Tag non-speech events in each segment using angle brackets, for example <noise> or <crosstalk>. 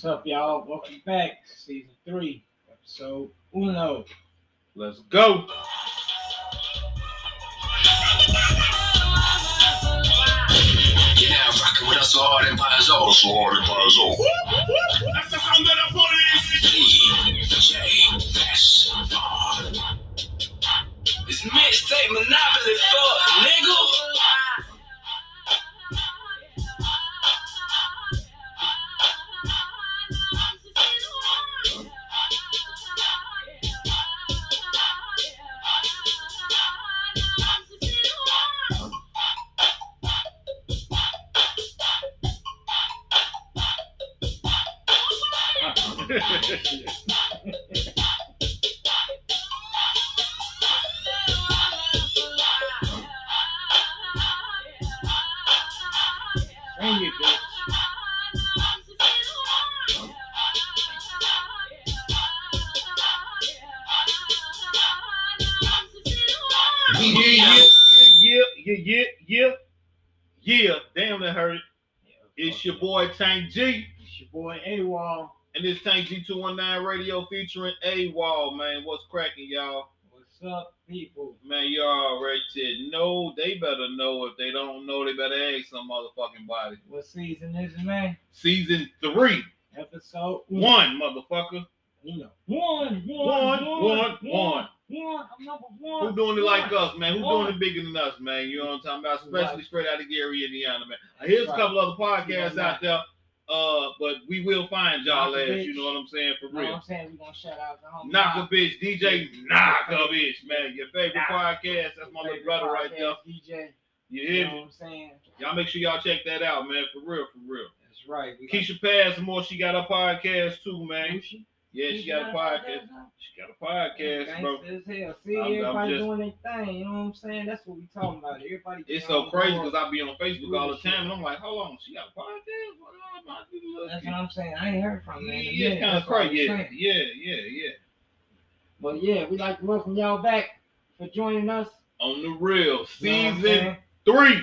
What's up, y'all? Welcome back. Season three, episode uno. Let's go. You're now rocking with us hard and Paizo. Us hard and That's the sound of the police. D-J-S-R. It's mixtape monopoly, fuck, nigga. It's your boy Tank G, It's your boy AWOL. and this Tank G219 Radio featuring AWOL, man. What's cracking, y'all? What's up, people? Man, you already know. They better know. If they don't know, they better ask some motherfucking body. What season is it, man? Season three, Episode uno. one, motherfucker. You know, one, One, one, one, one. one. I'm number one. Who doing it like us, man? Who One. doing it bigger than us, man? You know what I'm talking about? Right. Especially straight out of Gary, Indiana, man. Here's a couple other podcasts Right. out there, uh, but we will find y'all Knock ass. You know what I'm saying? For You know what real. I'm saying? We're gonna shout out the homie. Knock a bitch, DJ Knock a bitch, man. Your favorite Knock. podcast. That's my little brother right there. DJ. You You hear know me? what I'm saying? Y'all make sure y'all check that out, man. For real, for real. That's right. We Keisha Passmore, she got a podcast too, man. Gucci. Yeah, she got a podcast. She got a podcast, bro. As hell. See, I'm- I'm everybody just- doing their thing. You know what I'm saying? That's what we talking about. Everybody. It's so crazy because I be on Facebook all the time, and I'm like, hold on, she got a podcast? What am I? That's what I'm saying. I ain't heard from them. Yeah, it's kind of I'm crazy. Yeah, yeah, yeah, yeah. But yeah, we like to welcome y'all back for joining us. On the real, You know season three,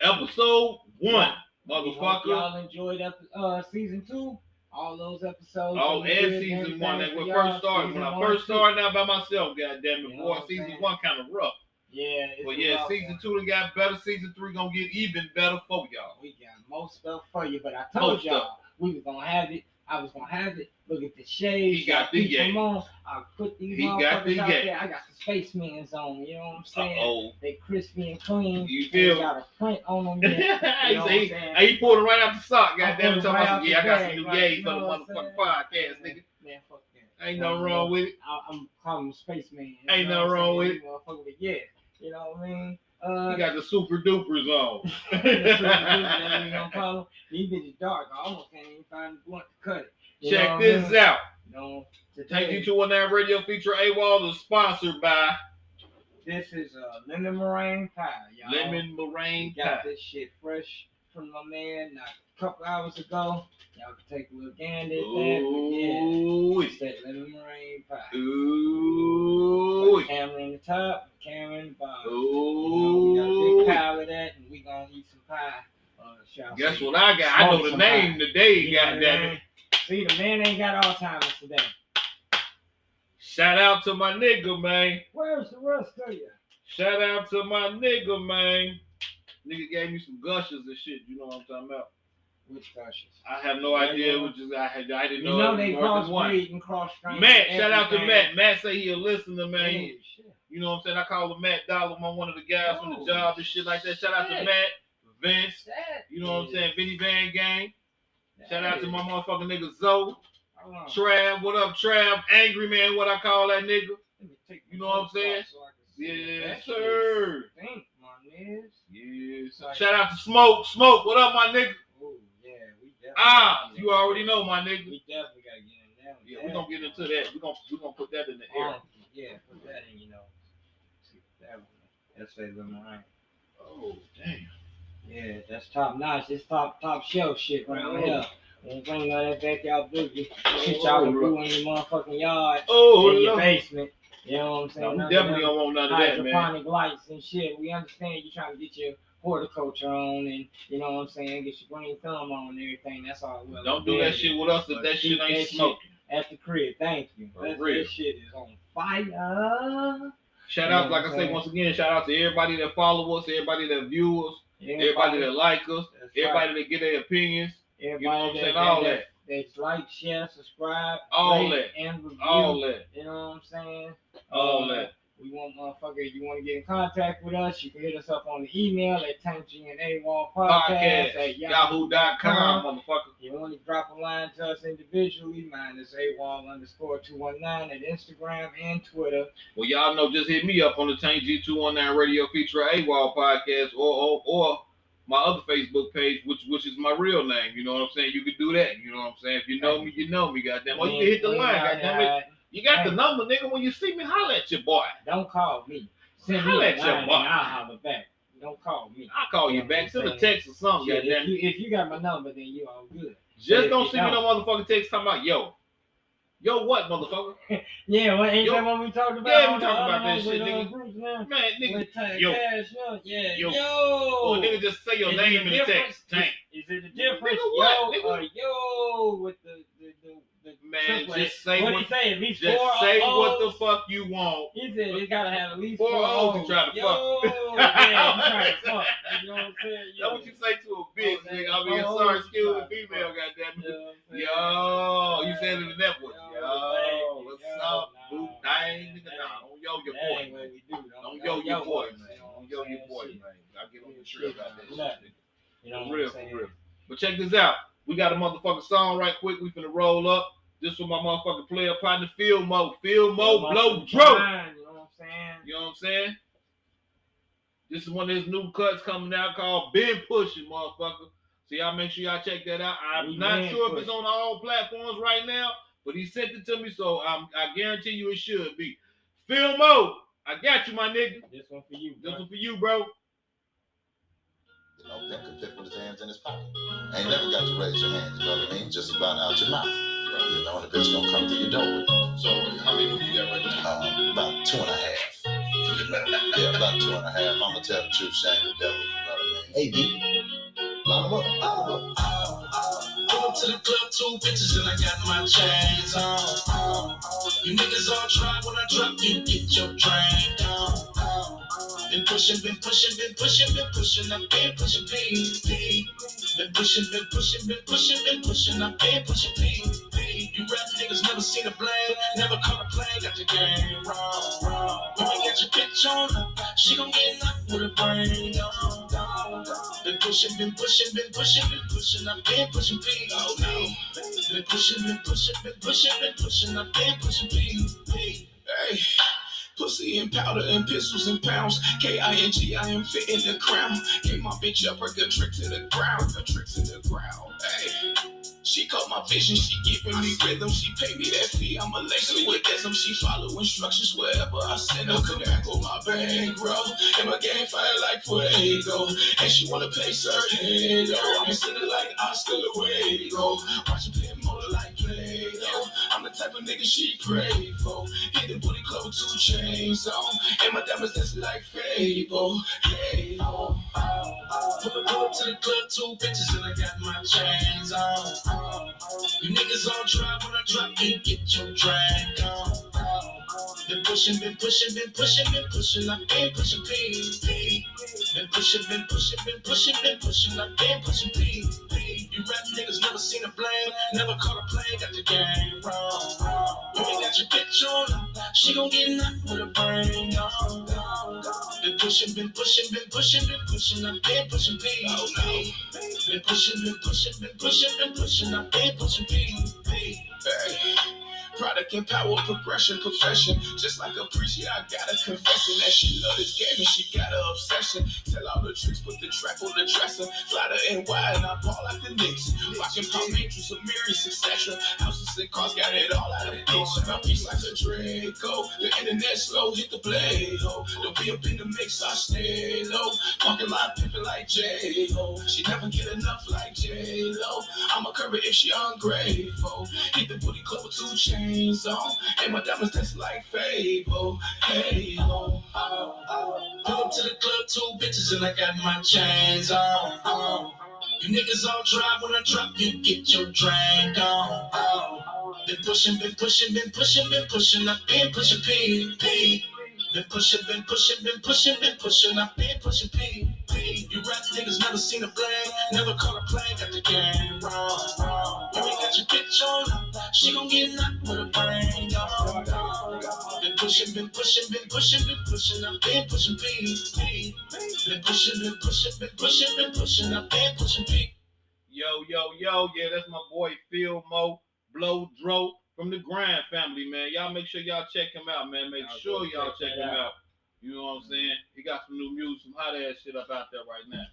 episode one, motherfucker. Y'all enjoyed uh, season two. All those episodes. Oh, and season one. That when I first started, when I first started out by myself, goddamn it, You know boy, season saying? one kind of rough. Yeah. But yeah, rough season one. two done got better. Season three gonna get even better for y'all. We got most stuff for you, but I told Most y'all stuff. we was gonna have it. I was gonna have it. Look at the shades. He got the yay. on. I put these He got the out yay. there. I got the spaceman's on. You know what I'm saying? oh. They crispy and clean. You feel? They got a print on them. he, Yet. You know what I'm say, saying? he, he pulled it right out the sock. Goddamn, talking it about some, yeah, I got some new right? yays for the motherfucking podcast, nigga. Man, fuck that. Ain't nothing wrong with it. I, I'm calling him spaceman. Ain't nothing wrong with it. Motherfucker, yeah. You know what I mean? Uh, You got the super dupers on. That's what we gonna call 'em. These bitches dark. I almost can't even find the blunt to cut it. You Check what I this mean? out. You know, Take you to one that radio feature A AWOL is sponsored by this is uh, lemon meringue pie, y'all. Lemon Meringue got Pie. this shit fresh from my man not a couple hours ago. Y'all can take a little gander at yeah, Ooh, it's that lemon meringue pie. ooh, Camera in the top, camera in the bottom. You ooh. know, we got a big pile of that, and we gonna eat some pie. Uh, Guess what I got? I know the name pie. today, You goddamn it. See, the man ain't got Alzheimer's today. Shout out to my nigga, man. Where's the rest of you? Shout out to my nigga, man. Nigga gave me some gushes and shit. You know what I'm talking about? Which gushes? I have no Yeah, idea yeah. which is I had. I didn't You know, know it they was more than one. crossbreed and cross strain. Matt, shout out to Matt. Matt say he a listener, man. Oh, shit. You know what I'm saying? I call him Matt Dollar, I'm one of the guys from Oh, the job and shit like that. Shout out to. Matt, Vince. That You know what I'm saying? Vinny Van Gang. that Shout out to my motherfucking nigga Zoe. Hold. Trav, what up, Trav? Angry man, what I call that nigga? Let me take You know what I'm saying? off so I can see what Yes, sir. Think, my niggas. Yes. Shout out to Smoke. Smoke, what up, my nigga? Oh yeah, we. Ah, you already know, my nigga. We definitely gotta get in there. Yeah, we're gonna get into that. We're gonna we're gonna put that in the air. Um, yeah, put that in. You know, see that one. That's a little meringue. Oh, damn. Yeah, that's top notch. It's top top shelf shit right Oh. here. And bring all that backyard boogie. Shit y'all can do in your motherfucking yard, Oh, in your basement. You know what I'm saying? No, we definitely don't want none of that, man. hydroponic lights and shit. We understand you trying to get your horticulture on and you know what I'm saying, get your green thumb on and everything. That's all well. Don't do that shit with us if that shit ain't that shit smoking. At the crib, thank you. That, that shit is on fire. Shout out, like I say once again, shout out to everybody that follow us, everybody that view us, everybody that like us, everybody right. that get their opinions, everybody you know what I'm saying? All that, that. That's like, share, subscribe, All rate, and review. all that, You know what I'm saying? all Uh, that. We want motherfucker. You want to get in contact with us, you can hit us up on the email at tankgandawall podcast Podcast, at yahoo. yahoo.com, motherfucker. You want to drop a line to us individually, mine is AWOL underscore 219 at Instagram and Twitter. Well, y'all know, just hit me up on the Tank G219 Radio Feature AWOL podcast or, or or my other Facebook page, which which is my real name. You know what I'm saying? You can do that. You know what I'm saying? If you know me, you know me. Goddamn. Or you can hit the oh, line. Goddamn it. You got the number, nigga. When you see me, holla at your boy. Don't call me. Send me Holla at your boy. I'll holler back. Don't call me. I'll call you back. Send a text or something. Yeah, if, you, if you got my number, then you all good. Just don't you send me no motherfucking text talking about yo. Yo, what, motherfucker? <laughs> Yeah, well, ain't Yo. that what we talked about? Yeah, we the talked about that shit, uh, nigga. Bruce, man? Man, nigga. Yo. Cash, no, yeah, Yo. yo. Oh, nigga, just say your Is name in the text. Tank. Is, is it a difference? Nigga, what? Yo, Nigga. uh, yo, with the the the, the Man, triple just say what what, he say? At least just say what the fuck you want. He said it gotta have at least Four four O's he trying to yo, fuck. yeah, <laughs> he trying to fuck. You know what I'm saying? That's what you say to a bitch, Oh, nigga. I mean, Oh, sorry, excuse the female, goddamn what Yo, you said it in that voice. Yo, Yo, what's you. up, Yo, boo? Dang, nigga, nah, don't yo your boy, man. do. Don't yo your boy, man. you know what Don't yo your boy, man. I get on the trail about that shit. You know real, for real. But check this out. We got a motherfucking song right quick. We finna roll up. This for my motherfucking player partner, Phil Mo. Phil Mo, Yo, blow motherfucking dro. You know what I'm saying? You know what I'm saying? This is one of his new cuts coming out called Been Pushing, motherfucker. So y'all make sure y'all check that out. I'm We not been sure if it's on all platforms right now, but he sent it to me, so um, I guarantee you it should be. Phil Mo, I got you, my nigga. This one for you. This bro. one for you, bro. You know, Pimp can fit with his hands in his pocket. Ain't never got to raise your hand, you know what I mean? Just about out your mouth. You know, and the bitch gonna come through your door. So, how many you got right now? Um, about two and a half. <laughs> yeah, about two and a half. I'm gonna tell the truth, shame the devil. You know what I mean? Hey, B. Line 'em up. Oh, oh, oh. Pull up to the club, two bitches, and I got my chains on. Oh, oh. You niggas all try when I drop, you get your drink on. Oh, oh. Been pushing, been pushing, been pushing, been pushing, I've been pushing P, P. Been pushing, been pushing, been pushing, been pushing, I've been pushing P, P. You rap niggas never seen a blame, never caught a play, got your game wrong. When we get your bitch on she gon' get knocked with a brain down, down. Been pushing, been pushing, been pushing, been pushing, I've been pushing P, P. Been pushing, been pushing, been pushing, been pushing, I've been pushing P, P. Hey. Pussy and powder and pistols and pounds. K-I-N-G, I am fitting the crown. Gave my bitch up, break a trick to the ground. A trick to the ground. Hey. She caught my vision, she giving me rhythm, she pay me that fee. I'm a laser with them, she follow instructions wherever I send her. Come back on my bankroll, and my game fire like Fuego. And she wanna play Sergio. I'm sitting like Oscar Luego. Watch her play motor like Play-Doh. I'm the type of nigga she pray for. Hit the booty club with two chains on. And my diamonds dancing like Fable. Hey, oh, oh, oh. Pull up, to the club, two bitches, and I got my chains on. You niggas on drive when I drop, you get your drag on. Been pushing, been pushing, been pushing, been pushing, I've been pushing P. Been pushing, been pushing, been pushing, been pushing, I've been pushing P. You rap niggas never seen a blame, never caught a play, got the game wrong. You ain't got your bitch on she gon' get knocked with a brain. Been pushing, been pushing, been pushing, been pushing, I've been pushing P, P. Been pushing, been pushing, been pushing, been pushing, I've been pushing. Hey. Product and power, progression, profession. Just like a preacher, I got a confession that she love this game and she got an obsession. Tell all the tricks, put the track on the dresser. Fly to NY and I ball like the Knicks. Rockin' Palm Angels, Amiri, etc. Houses and cars, got it all out of bitch. My piece like a Draco. The internet slow, hit the blade. Oh, don't be up in the mix, I stay low. Parking lot pimpin' like J Lo. She never get enough like J Lo. I'ma curve it if she ungrateful. Hit the booty club with two chains chains on. And my diamonds that's like Fable. Hey, oh, oh, oh. Pull up to the club, two bitches, and I got my chains on. Oh, oh. You niggas all drive when I drop, you get your drink on. Oh. Been pushing, been pushing, been pushing, been pushing, I've been pushing P, P. Been pushing, been pushing, been pushing, been pushing, I've been pushing P, P. You rap niggas never seen a bling, never caught a plane, got the game wrong, wrong. You ain't got your bitch she gon' get knocked with a brain, dog, dog. Been pushing, been pushing, been pushing, been pushing, I've been pushing P, P. Been pushing, been pushing, been pushing, been pushing, I've been pushing P. Yo, yo, yo, yeah, that's my boy Phil Mo Blow Dro from the Grind family, man. Y'all make sure y'all check him out, man. Make Y'all sure y'all check check him out. out. You know what I'm saying? He got some new music, some hot ass shit up out there right now.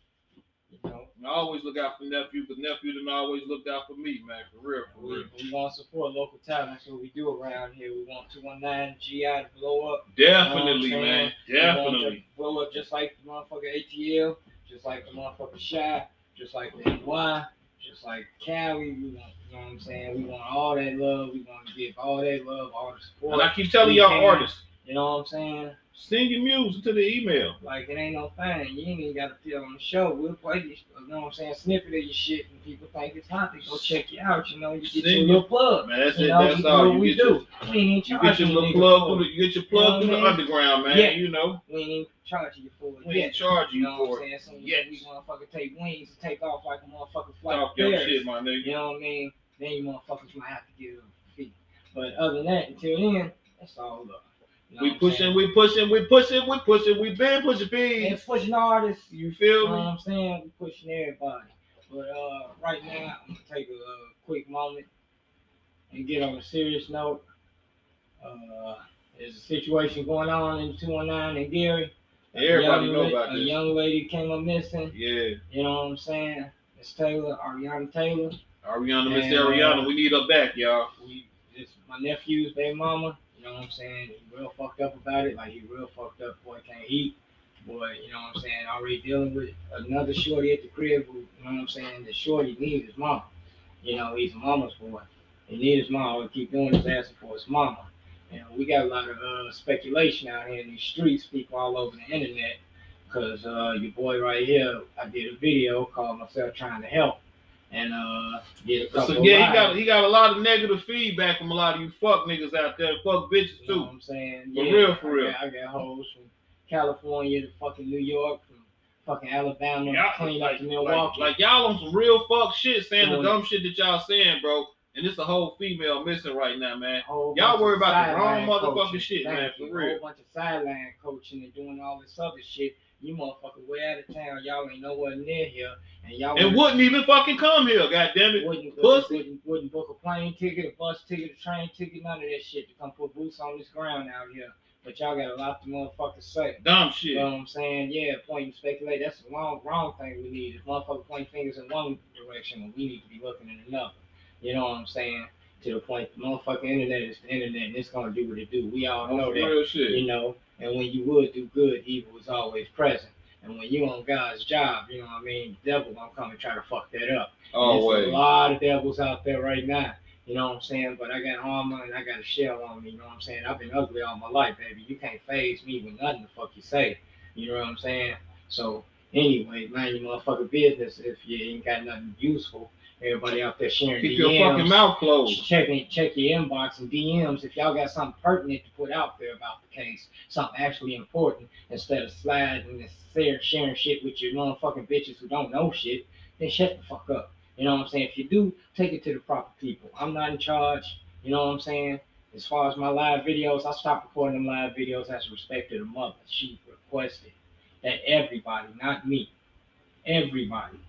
You know, And I always look out for nephew, but nephew done always looked out for me, man. For real, for we, real. we want to support local talent. That's what we do around here. We want 219 GI to blow up. Definitely, You know man. We want to Definitely. blow up just like the motherfucker ATL, just like the motherfucker Chi, just like the NY, just like Cali. We want, you know what I'm saying? We want all that love. We want to give all that love, all the support. And I keep telling y'all artists, You know what I'm saying? Send your music to the email. Like it ain't no thing. You ain't even gotta feel on the show. We'll play you, you know what I'm saying, snippet of your shit and people think it's hot. They go check you out, you know, you get Send your little plug. Man, that's You it. know, That's you all. know You we your do. We ain't you get your little plug through the you get your plug You know through the what underground, man. Yeah. You know. We ain't even charging you for it. We yet. ain't charging You you know what for I'm it. saying? As Yes. we motherfucker take wings and take off like a motherfucker flight Talk your shit, my nigga. You know what I mean? Then you motherfuckers might have to give a fee. But other than that, until then, that's all. You know We pushing, we pushing, we pushing, we pushing. We been pushing And P's. pushing artists. You You feel know what me? I'm saying? We pushing everybody. But uh, right now, I'm gonna take a, uh quick moment and get on a serious note. Uh, there's a situation going on in 219 in Gary. A Everybody young know about A this. young lady came up missing. Yeah. You know what I'm saying? Miss Taylor, Ariana Taylor. Ariana, Miss And, uh, Ariana, we need her back, y'all. We it's my nephew's baby mama. You know what I'm saying? He real fucked up about it. Like he real fucked up. Boy can't eat. Boy, you know what I'm saying? Already dealing with another shorty at the crib. Who, you know what I'm saying? The shorty needs his mama. You know he's a mama's boy. He needs his. All he keep doing is asking for his mama. And we got a lot of uh, speculation out here in these streets. People all over the internet. Cause uh, your boy right here, I did a video called myself trying to help, and uh, did a. So yeah, he got he got a lot of negative feedback from a lot of you fuck niggas out there, fuck bitches You know too. what I'm saying? For yeah, real, for I real. Got, I got hoes from California to fucking New York, from fucking Alabama, Y'all, clean like, up to like, Milwaukee. like y'all on some real fuck shit, saying the dumb shit that y'all saying, bro. And it's a whole female missing right now, man. Y'all worry about the wrong motherfucking coaching. shit, Thank man, you. for real. whole bunch of sideline coaching and doing all this other shit. You motherfuckers way out of town. Y'all ain't nowhere near here, and y'all And wouldn't even fucking come here, goddamn it. wouldn't, pussy. wouldn't, wouldn't book a plane ticket, a bus ticket, a train ticket, none of that shit to come put boots on this ground out here. But y'all got a lot to motherfuckers say. Dumb shit. You know what I'm saying? Yeah, point and speculate. That's the wrong, wrong thing we need. Is motherfucker point fingers in one direction when we need to be looking in another. You know what I'm saying? To the point, the motherfucking internet is the internet, and it's gonna do what it do. We all know that. real shit. You know, and when you would do good, evil is always present. And when you on God's job, you know what I mean, the devil gonna come and try to fuck that up. There's a lot of devils out there right now. You know what I'm saying? But I got armor and I got a shell on me. You know what I'm saying? I've been ugly all my life, baby. You can't phase me with nothing the fuck you say. You know what I'm saying? So anyway, mind your motherfucking business if you ain't got nothing useful. Everybody out there sharing Keep DMs. your fucking mouth closed. Check check your inbox and DMs if y'all got something pertinent to put out there about the case, something actually important, instead of sliding and sharing shit with your motherfucking bitches who don't know shit. Then shut the fuck up. You know what I'm saying? If you do, take it to the proper people. I'm not in charge. You know what I'm saying? As far as my live videos, I stopped recording them live videos as a respect to the mother. She requested that everybody, not me, everybody,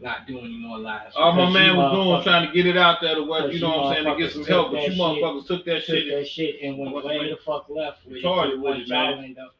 not do any more lives. All my man was doing trying to get it out there to what you know what I'm saying to get some help, but you motherfuckers took that took shit. that shit and went What's way the- fuck left with it. Retarded to the with point it, man. y'all end up,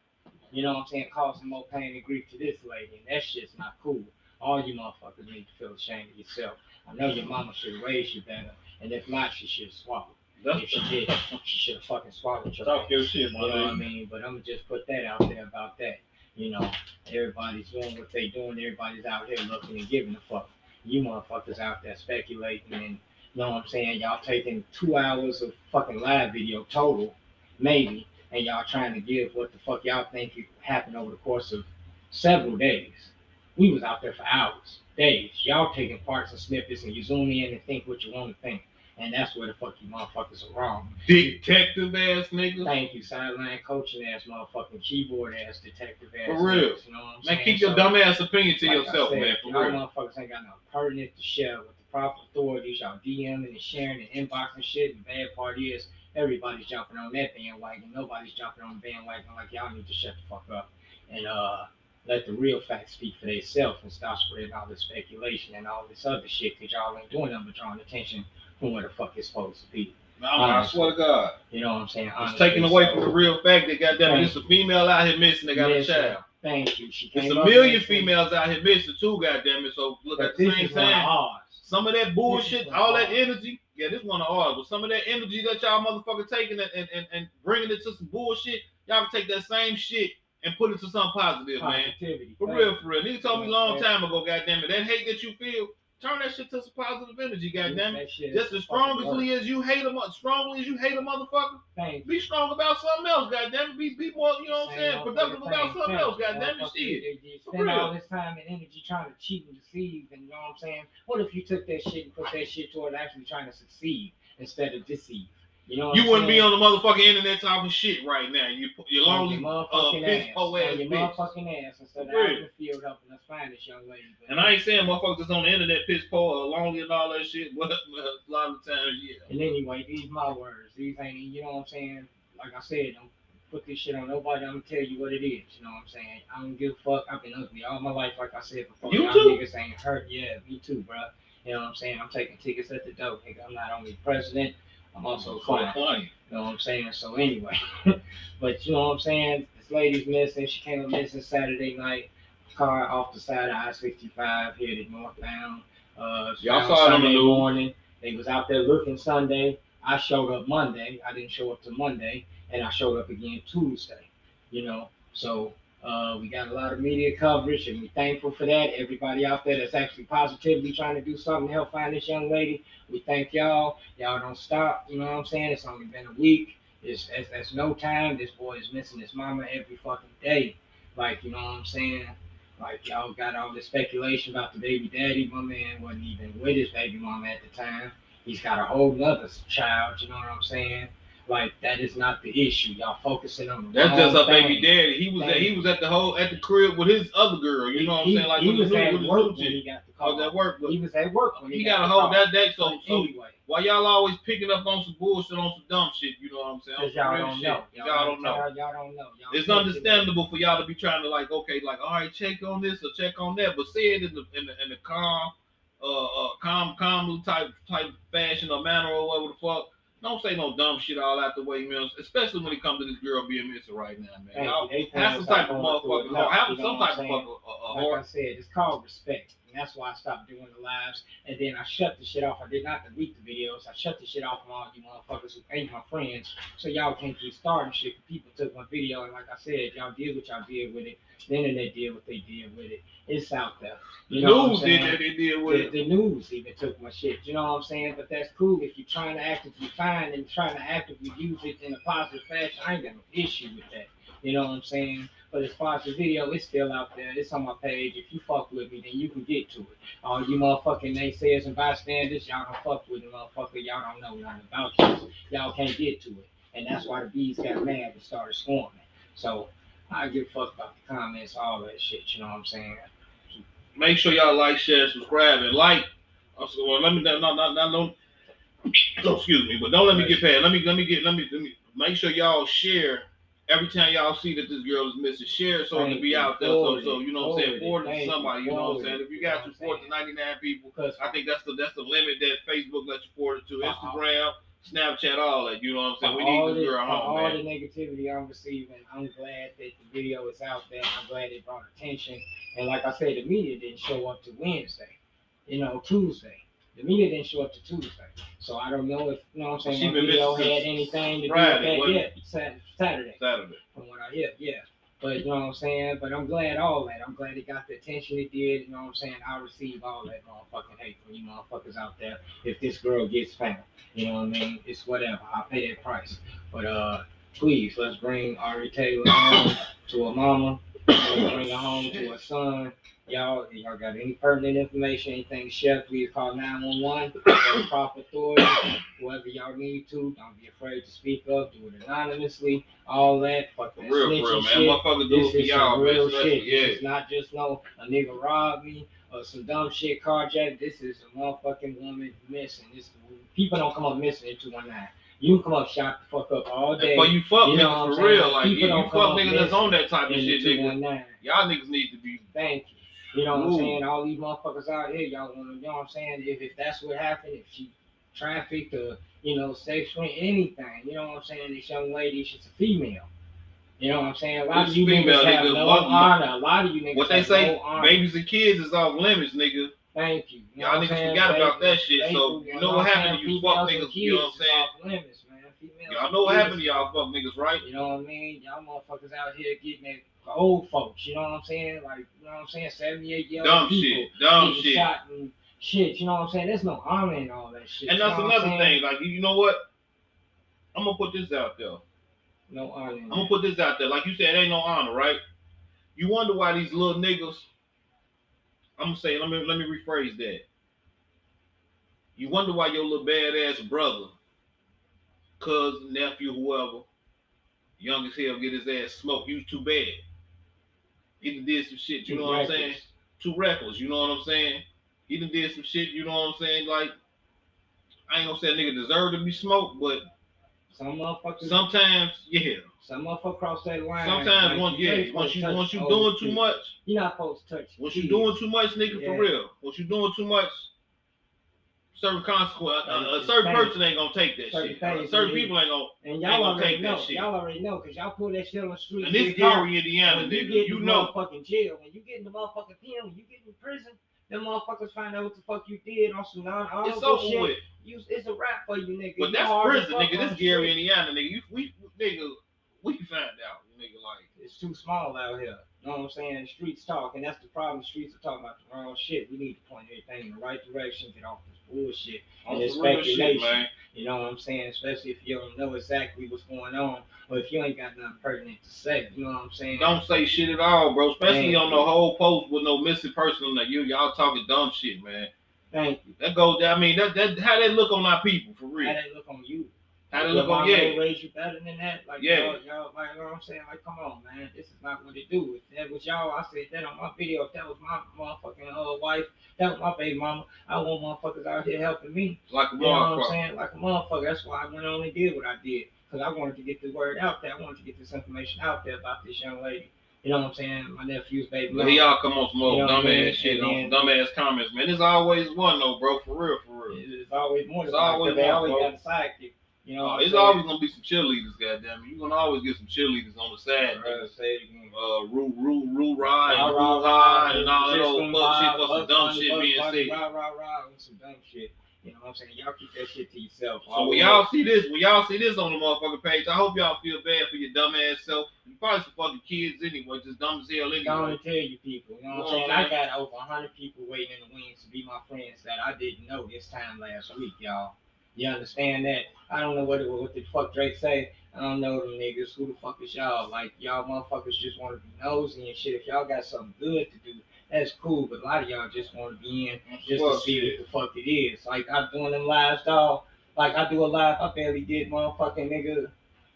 you know what I'm saying, causing more pain and grief to this lady. And that shit's not cool. All you motherfuckers need to feel ashamed of yourself. I know your mama should have raised you better. And if not, she should have swallowed. That's If she did, she should have fucking swallowed your talk ass. your shit, You know what I mean? But I'm gonna just put that out there about that. You know, everybody's doing what they doing. Everybody's out here looking and giving a fuck. You motherfuckers out there speculating and You know what I'm saying? Y'all taking two hours of fucking live video total, maybe, and y'all trying to give what the fuck y'all think happened over the course of several days. We was out there for hours, days. Y'all taking parts and snippets and you zoom in and think what you want to think. And that's where the fuck you motherfuckers are wrong. Detective ass nigga. Thank you, sideline coaching ass motherfucking keyboard ass detective ass. For real. niggas, You know what I'm Man, saying? keep your So- dumb ass opinion to like yourself, said, man. For y'all real. motherfuckers ain't got no pertinent to share with the proper authorities. Y'all DMing and sharing and inboxing shit. And the bad part is everybody's jumping on that bandwagon. Nobody's jumping on the bandwagon like y'all need to shut the fuck up and uh let the real facts speak for themselves and stop spreading all this speculation and all this other shit because y'all ain't doing nothing but drawing attention from where the fuck it's supposed to be. I swear to God. You know what I'm saying? It's Honestly, taken away so- from the real fact that goddamn it's a female out here missing, they got a child. Thank you. She It's a million females out here missing too, goddamn it. So look at the same is one of time. Some of that bullshit, all that energy, yeah, this one of ours. But some of that energy that y'all motherfucker taking and, and, and, and bringing it to some bullshit, y'all can take that same shit and put it to something positive, man. For real, for real. Nigga told me a long time ago, goddamn it. That hate that you feel, turn that shit to some positive energy, goddamn it. That shit Just as strongly as you hate them, strongly as you hate a motherfucker, be strong about something else, goddamn it. Be, be more, you know what I'm saying, productive about something else, goddamn it. Shit. Spend all this time and energy trying to cheat and deceive, and you know what I'm saying? What if you took that shit and put that shit toward actually trying to succeed instead of deceive? You know, You wouldn't be on the motherfucking internet talking shit right now. You, you're On lonely, your uh, motherfucking piss ass. po ass On your bitch. motherfucking ass instead of out in the field helping us find this young lady. But And I ain't saying motherfuckers on the internet piss poor or lonely and all that shit, <laughs> but a lot of times, yeah. And anyway, these my words. These ain't, you know what I'm saying? Like I said, don't put this shit on nobody. I'm gonna tell you what it is. You know what I'm saying? I don't give a fuck. I've been ugly all my life, like I said before. You too? niggas ain't hurt. Yeah, me too, bro. You know what I'm saying? I'm taking tickets at the door, nigga. I'm not only president, I'm also a client. client. You know what I'm saying? So anyway, <laughs> but you know what I'm saying? This lady's missing. She came up missing Saturday night. Car off the side of I-65 headed northbound. Uh, Y'all saw it on the news. morning. They was out there looking Sunday. I showed up Monday. I didn't show up till Monday, and I showed up again Tuesday. You know, so uh, we got a lot of media coverage, and we're thankful for that. Everybody out there that's actually positively trying to do something to help find this young lady, we thank y'all. Y'all don't stop. You know what I'm saying? It's only been a week. It's that's, that's no time. This boy is missing his mama every fucking day. Like you know what I'm saying? Like y'all got all this speculation about the baby daddy. My man wasn't even with his baby mama at the time. He's got a whole other child. You know what I'm saying? Like that is not the issue. Y'all focusing on the That's just her thing. baby daddy. He was at, he was at the whole at the crib with his other girl. You know what I'm He- saying? Like he was at work when he got the call. that work. He was at work when he, he got got a hold that day. So so anyway, why y'all always picking up on some bullshit on some dumb shit? You know what I'm saying? Because y'all don't know. Y'all don't know. Y'all, y'all don't know. Y'all It's understandable for y'all to be trying to like, okay, like, all right, check on this or check on that, but say it in the in the, in the calm, uh, uh, calm, calm type type fashion or manner or whatever the fuck. Don't say no dumb shit all out the way, man. Especially when it comes to this girl being missing right now, man. Y'all have some type of motherfucker. through motherfucking it heart. now, Have some type of fucking uh, Like I said, it's called respect. That's why I stopped doing the lives. And then I shut the shit off. I did not delete the videos. I shut the shit off from all you motherfuckers who ain't my friends. So y'all can't keep starting shit. People took my video. And like I said, y'all did what y'all did with it. The internet did what they did with it. It's out there. You know what I'm News saying? did that they did with the, it. the news even took my shit. You know what I'm saying? But that's cool if you're trying to actively find and trying to actively use it in a positive fashion. I ain't got no issue with that. You know what I'm saying? But as far as the video, it's still out there. It's on my page. If you fuck with me, then you can get to it. All you motherfucking naysayers and bystanders, y'all don't fuck with it, motherfucker. Y'all don't know nothing about this. Y'all can't get to it. And that's why the bees got mad and started swarming. So I give a fuck about the comments, all that shit. You know what I'm saying? Make sure y'all like, share, subscribe, and like. Also, well, let me not not not, not don't. Oh, excuse me, but don't let me get past. Let me let me get let me let me make sure y'all share every time y'all see that this girl is missing. Share so it can be out there. So so you know what I'm saying. Forward Forward it. it to somebody. You know what I'm saying. If you got to forward to 99 people, I think that's the that's the limit that Facebook lets you forward it to. Instagram, Snapchat, all that. You know what I'm for saying. We need this girl home, all man. the negativity I'm receiving, I'm glad that the video is out there. I'm glad it brought attention. And like I said, the media didn't show up to Wednesday, you know, Tuesday. The media didn't show up to Tuesday. So I don't know if, you know what I'm saying, my been video had anything to Friday, do with that. Sat- Saturday, Saturday. from what I hear. Yeah. But you know what I'm saying? But I'm glad all that. I'm glad it got the attention it did. You know what I'm saying? I receive all that motherfucking hate from you motherfuckers out there. If this girl gets found, you know what I mean? It's whatever. I'll pay that price. But uh, please let's bring Ari Taylor home <coughs> to her mama. Let's bring her home to her son. Y'all, y'all got any pertinent information, anything chef, please call 911 or proper authority, whoever y'all need to. Don't be afraid to speak up. Do it anonymously. All that. Fuck For that real, real, man. shit. Motherfucker do This it for is y'all, some man. real shit. Yeah. It's not just no a nigga robbed me or some dumb shit carjacked. This is a motherfucking woman missing. This people don't come up missing in 219. You can come up shot the fuck up all day. But you fuck You know niggas for real, like you, you fuck niggas that's on that type of shit, nigga. Y'all niggas need to be Thank you. You know what I'm saying? All these motherfuckers out here, y'all wanna, you know what I'm saying? If, if that's what happened, if she trafficked or, you know, sexual anything, you know what I'm saying? This young lady, she's a female. You know what I'm saying? A lot of you female niggas have nigga, no what- honor. A lot of you niggas what they say. no. Babies and kids is off limits, nigga. Thank you. You Y'all niggas saying? forgot about that shit, so you know what happened to you fuck niggas, you know what I'm saying? off limits, man. Females Y'all know what happened to y'all fuck niggas, right? You know what I mean? Y'all motherfuckers out here getting it old folks. You know what I'm saying? Like, you know what I'm saying? 78 year old Dumb people shit, dumb shit. shot and shit. You know what I'm saying? There's no honor in all that shit. And you that's know what another thing. Like, you know what? I'm gonna put this out there. No honor. I'm gonna put this out there. Like you said, ain't no honor, right? You wonder why these little niggas. I'm gonna say, let me let me rephrase that. You wonder why your little badass brother, cousin, nephew, whoever, young as hell, get his ass smoked. You too bad. He done did some shit. You know what I'm saying? Reckless. Too reckless. You know what I'm saying? He done did some shit. You know what I'm saying? Like, I ain't gonna say a nigga deserve to be smoked, but Some motherfuckers. sometimes, yeah. Some motherfucker cross that line. Sometimes like, once you ain't yeah, once you once you doing too much, You're not supposed to touch. once you doing too much, nigga, Yeah. for real. Once you doing too much, certain consequence, a, a certain person ain't gonna take that Certain shit. Uh, things, certain people ain't gonna. And ain't y'all gonna already take that know. shit. Y'all already know because y'all pull that shit on the street. And this. Gary, Indiana, when you nigga, get you know. fucking jail, when you get in the motherfucking pen, when you get in prison, them motherfuckers find out what the fuck you did on some non-honorable It's over shit. with. You, it's a rap for you, nigga. But You that's prison, nigga. This the Gary. Indiana, nigga. You, we, nigga, we find out, nigga. Like, It's too small out here. You know what I'm saying? The streets talk, and that's the problem. The streets are talking about the wrong shit. We need to point everything in the right direction, get off this bullshit. Oh, and some real speculation. shit. You know what I'm saying? Especially if you don't know exactly what's going on, or if you ain't got nothing pertinent to say. You know what I'm saying? Don't say shit at all, bro. Especially Thank on the whole post with no missing person on there. You y'all talking dumb shit, man. Thank you. That goes. I mean, that that how they look on our people for real. How they look on you? How they look on ain't raised you better than that. Like Yeah. y'all, y'all, like you know what I'm saying? Like, come on, man. This is not what it do. If that was y'all, I said that on my video. If that was my motherfucking uh, wife, that was my baby mama. I want motherfuckers out here helping me. Like a You know what I'm motherfucker. saying? Like a motherfucker. That's why I went on and did what I did. Because I wanted to get the word out there. I wanted to get this information out there about this young lady. You know what I'm saying? My nephew's baby But he all come on some old You know I mean? dumbass shit, on some dumbass comments, man. There's always one though, bro. For real, for real. It's always more It's always they one, always bro. got a sidekick. You know, it's saying? always gonna be some cheerleaders, goddamn it. You're gonna always get some cheerleaders on the side. Nigga. say. Uh, rule, rule, rule, ride, rule, ride, and all that old fuck shit for some dumb shit being said. Some dumb shit. You know what I'm saying? Y'all keep that shit to yourself. So when y'all see this, when y'all see this on the motherfucking page, I hope y'all feel bad for your dumb ass self. You probably some fucking kids anyway, just dumb as hell anyway. I anyway. and tell you people. You know what I'm saying? on, I got over 100 people waiting in the wings to be my friends that I didn't know this time last week, y'all. You understand that? I don't know what it, what the fuck Drake say. I don't know them niggas. Who the fuck is y'all? Like y'all motherfuckers just want to be nosy and shit. If y'all got something good to do, that's cool. But a lot of y'all just want to be in just to see shit. what the fuck it is. Like I'm doing them lives, dog. Like I do a live, I barely did motherfucking nigga.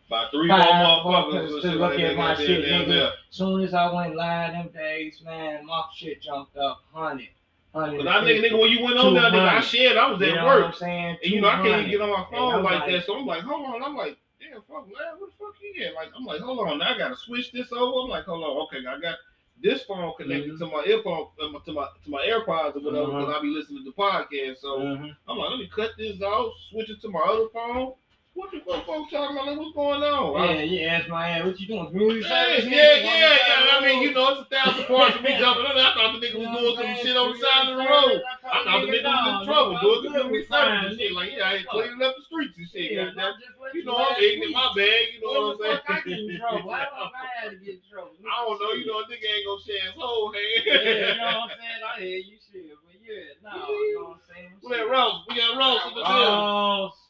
About three more motherfuckers to look at my shit, nigga. Soon as I went live them days, man, my shit jumped up hundred. Hundred. Cause I nigga, nigga, when you went on there, nigga, I shared. I was you at know what I'm work, saying? and you know I can't even get on my phone like like- that. So I'm like, hold on. I'm like, damn, fuck, man, what the fuck he at? Like, I'm like, hold on, now I gotta switch this over. I'm like, hold on, okay, I got this phone connected Mhm. to my earphone, uh, to my to my AirPods or whatever, because Uh-huh. I be listening to the podcast. So Mhm. I'm like, let me cut this off, switch it to my other phone, What the fuck folks talking about? Like, what's going on? I- Yeah, yeah, ask my ass, what you doing? Community Yeah, service? yeah, yeah, yeah. I mean, you know, it's a thousand parts of me jumping on. I thought the nigga was doing some shit on the side of the road. I thought the nigga was in trouble doing community service and shit. Like, yeah, I ain't cleaning up the streets and shit. goddamn. You know, I'm ignorant, my bag. You know what I'm saying? I get in <laughs> trouble. I don't know I had to get in trouble. I don't know. You know, a nigga ain't gonna share his whole hand. Yeah, you know what I'm saying? I hear you shit, but yeah, no, you know what I'm saying? We got Rose. We got Rose in the oh, building.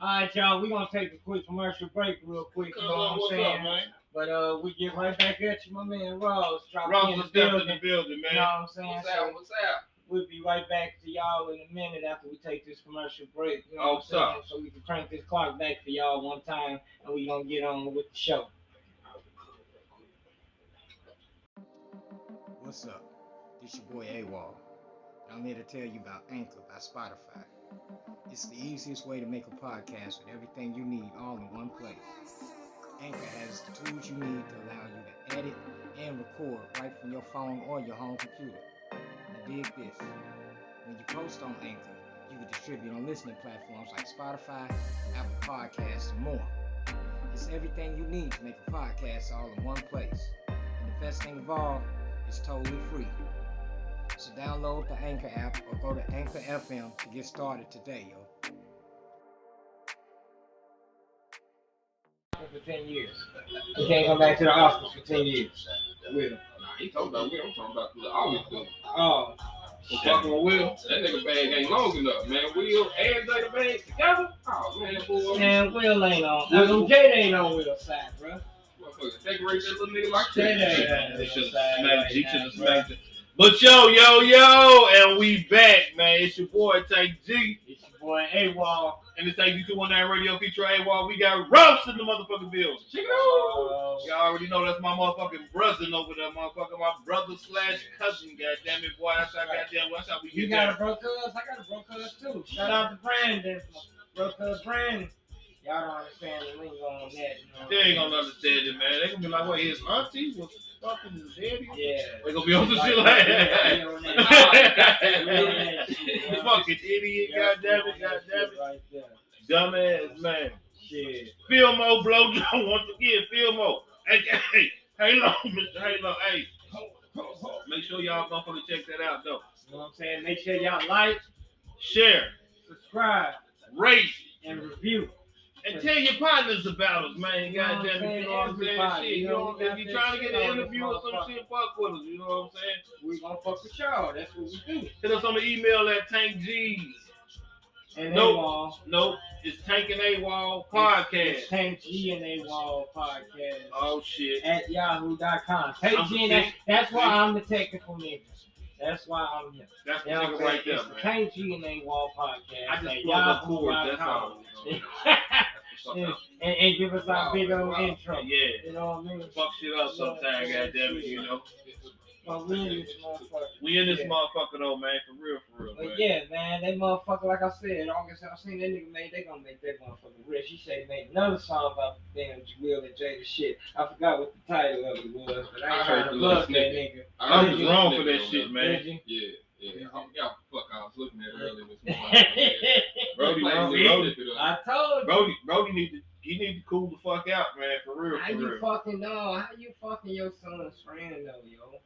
Oh, all right, y'all. We're gonna take a quick commercial break, real quick. You know what I'm saying? up, man? But uh, we get right back at you, my man Ross. Drop Rose in is the stepping in building. the building, You know what I'm saying? What's So up? What's up? we'll be right back to y'all in a minute after we take this commercial break. You know Oh, what I'm saying? So we can crank this clock back for y'all one time, and we gonna get on with the show. What's up? This your boy AWOL. I'm here to tell you about Anchor by Spotify. It's the easiest way to make a podcast with everything you need all in one place. Anchor has the tools you need to allow you to edit and record right from your phone or your home computer. And dig this. When you post on Anchor, you can distribute on listening platforms like Spotify, Apple Podcasts, and more. It's everything you need to make a podcast all in one place. And the best thing of all, it's totally free. So download the Anchor app or go to Anchor FM to get started today, yo. For 10 years. He can't come back to the office for 10 years. Will. Nah, he talking about Will. I'm talking about the August dude. Oh, I'm talking with Will. That nigga bag ain't long enough, man. Will and Jada bag together? Oh, man, boy. man, Will ain't on. I mean, Jada ain't on Will's side, bro. Motherfucker, decorate that little nigga like Jada that. ain't on should Will's side right He now, should have bro. But yo, yo, yo, and we back, man. It's your boy Tank G. It's your boy AWOL. And it's AG219 Radio feature AWOL. We got Roast in the motherfucking bills. Check it out. Y'all already know that's my motherfucking brother over there, motherfucker. My brother slash cousin, goddamn it, boy. That's how goddamn. That's how we get You got a bro cuz? I got a bro cuz too. Shout out to Brandon. Bro cuz Brandon. Y'all don't understand the lingo on that. You know? They ain't gonna understand it, man. They gonna be like, what, his auntie was fucking his? Yeah. They gonna be on some shit Like, that. yeah, on that. Yeah, on You that shit, yeah. fucking idiot, Yeah, goddamn it, goddamn shit Right there. it. Dumbass man. Shit. Phil Mo blowjob once again, Phil Mo. Hey, hey, hey, Halo, Mr. Halo, hey. Make sure y'all motherfucker check that out though. You know what I'm saying? Make sure y'all like, Share, subscribe, rate, and review. And tell your partners about us, man. You know what I'm it, saying? you know what I'm saying? Everybody, Shit, you know, if you that trying to get an interview or some shit, fuck with us. You know what I'm saying? We gonna fuck with y'all. That's what we do. Hit us on the email at Tank G's. And Nope. AWOL. Nope, it's Tank and AWOL It's podcast. Tank G and AWOL podcast. Oh shit. at yahoo.com. Tank I'm G and A- that's why I'm the technical nigga. That's why I'm here. That's the You know what nigga right there, man. Tank G and AWOL podcast. I at just plug up chords, that's yahoo.com. all. <laughs> and, and, give us our big old intro. Yeah. You know what I mean? Fuck shit up sometime, goddamn it, you know. But we in this motherfucker. We in this Yeah. motherfucker though, man, for real, for real, But man. yeah, man, that motherfucker, like I said, August, I seen that nigga made, they gonna make that motherfucker rich. He said he made another song about damn Will and Jada shit. I forgot what the title of it was, but I I heard trying to the love that nigga. I was wrong for that shit, man. Yeah, yeah. I'm, yeah, fuck, I was looking at it earlier this morning. Brody, <laughs> Like, Brody, Brody, snippet of it. I told you. Brody, Brody need to he need to cool the fuck out, man, for real, How for you real. fucking know? How you fucking your son's friend though, yo?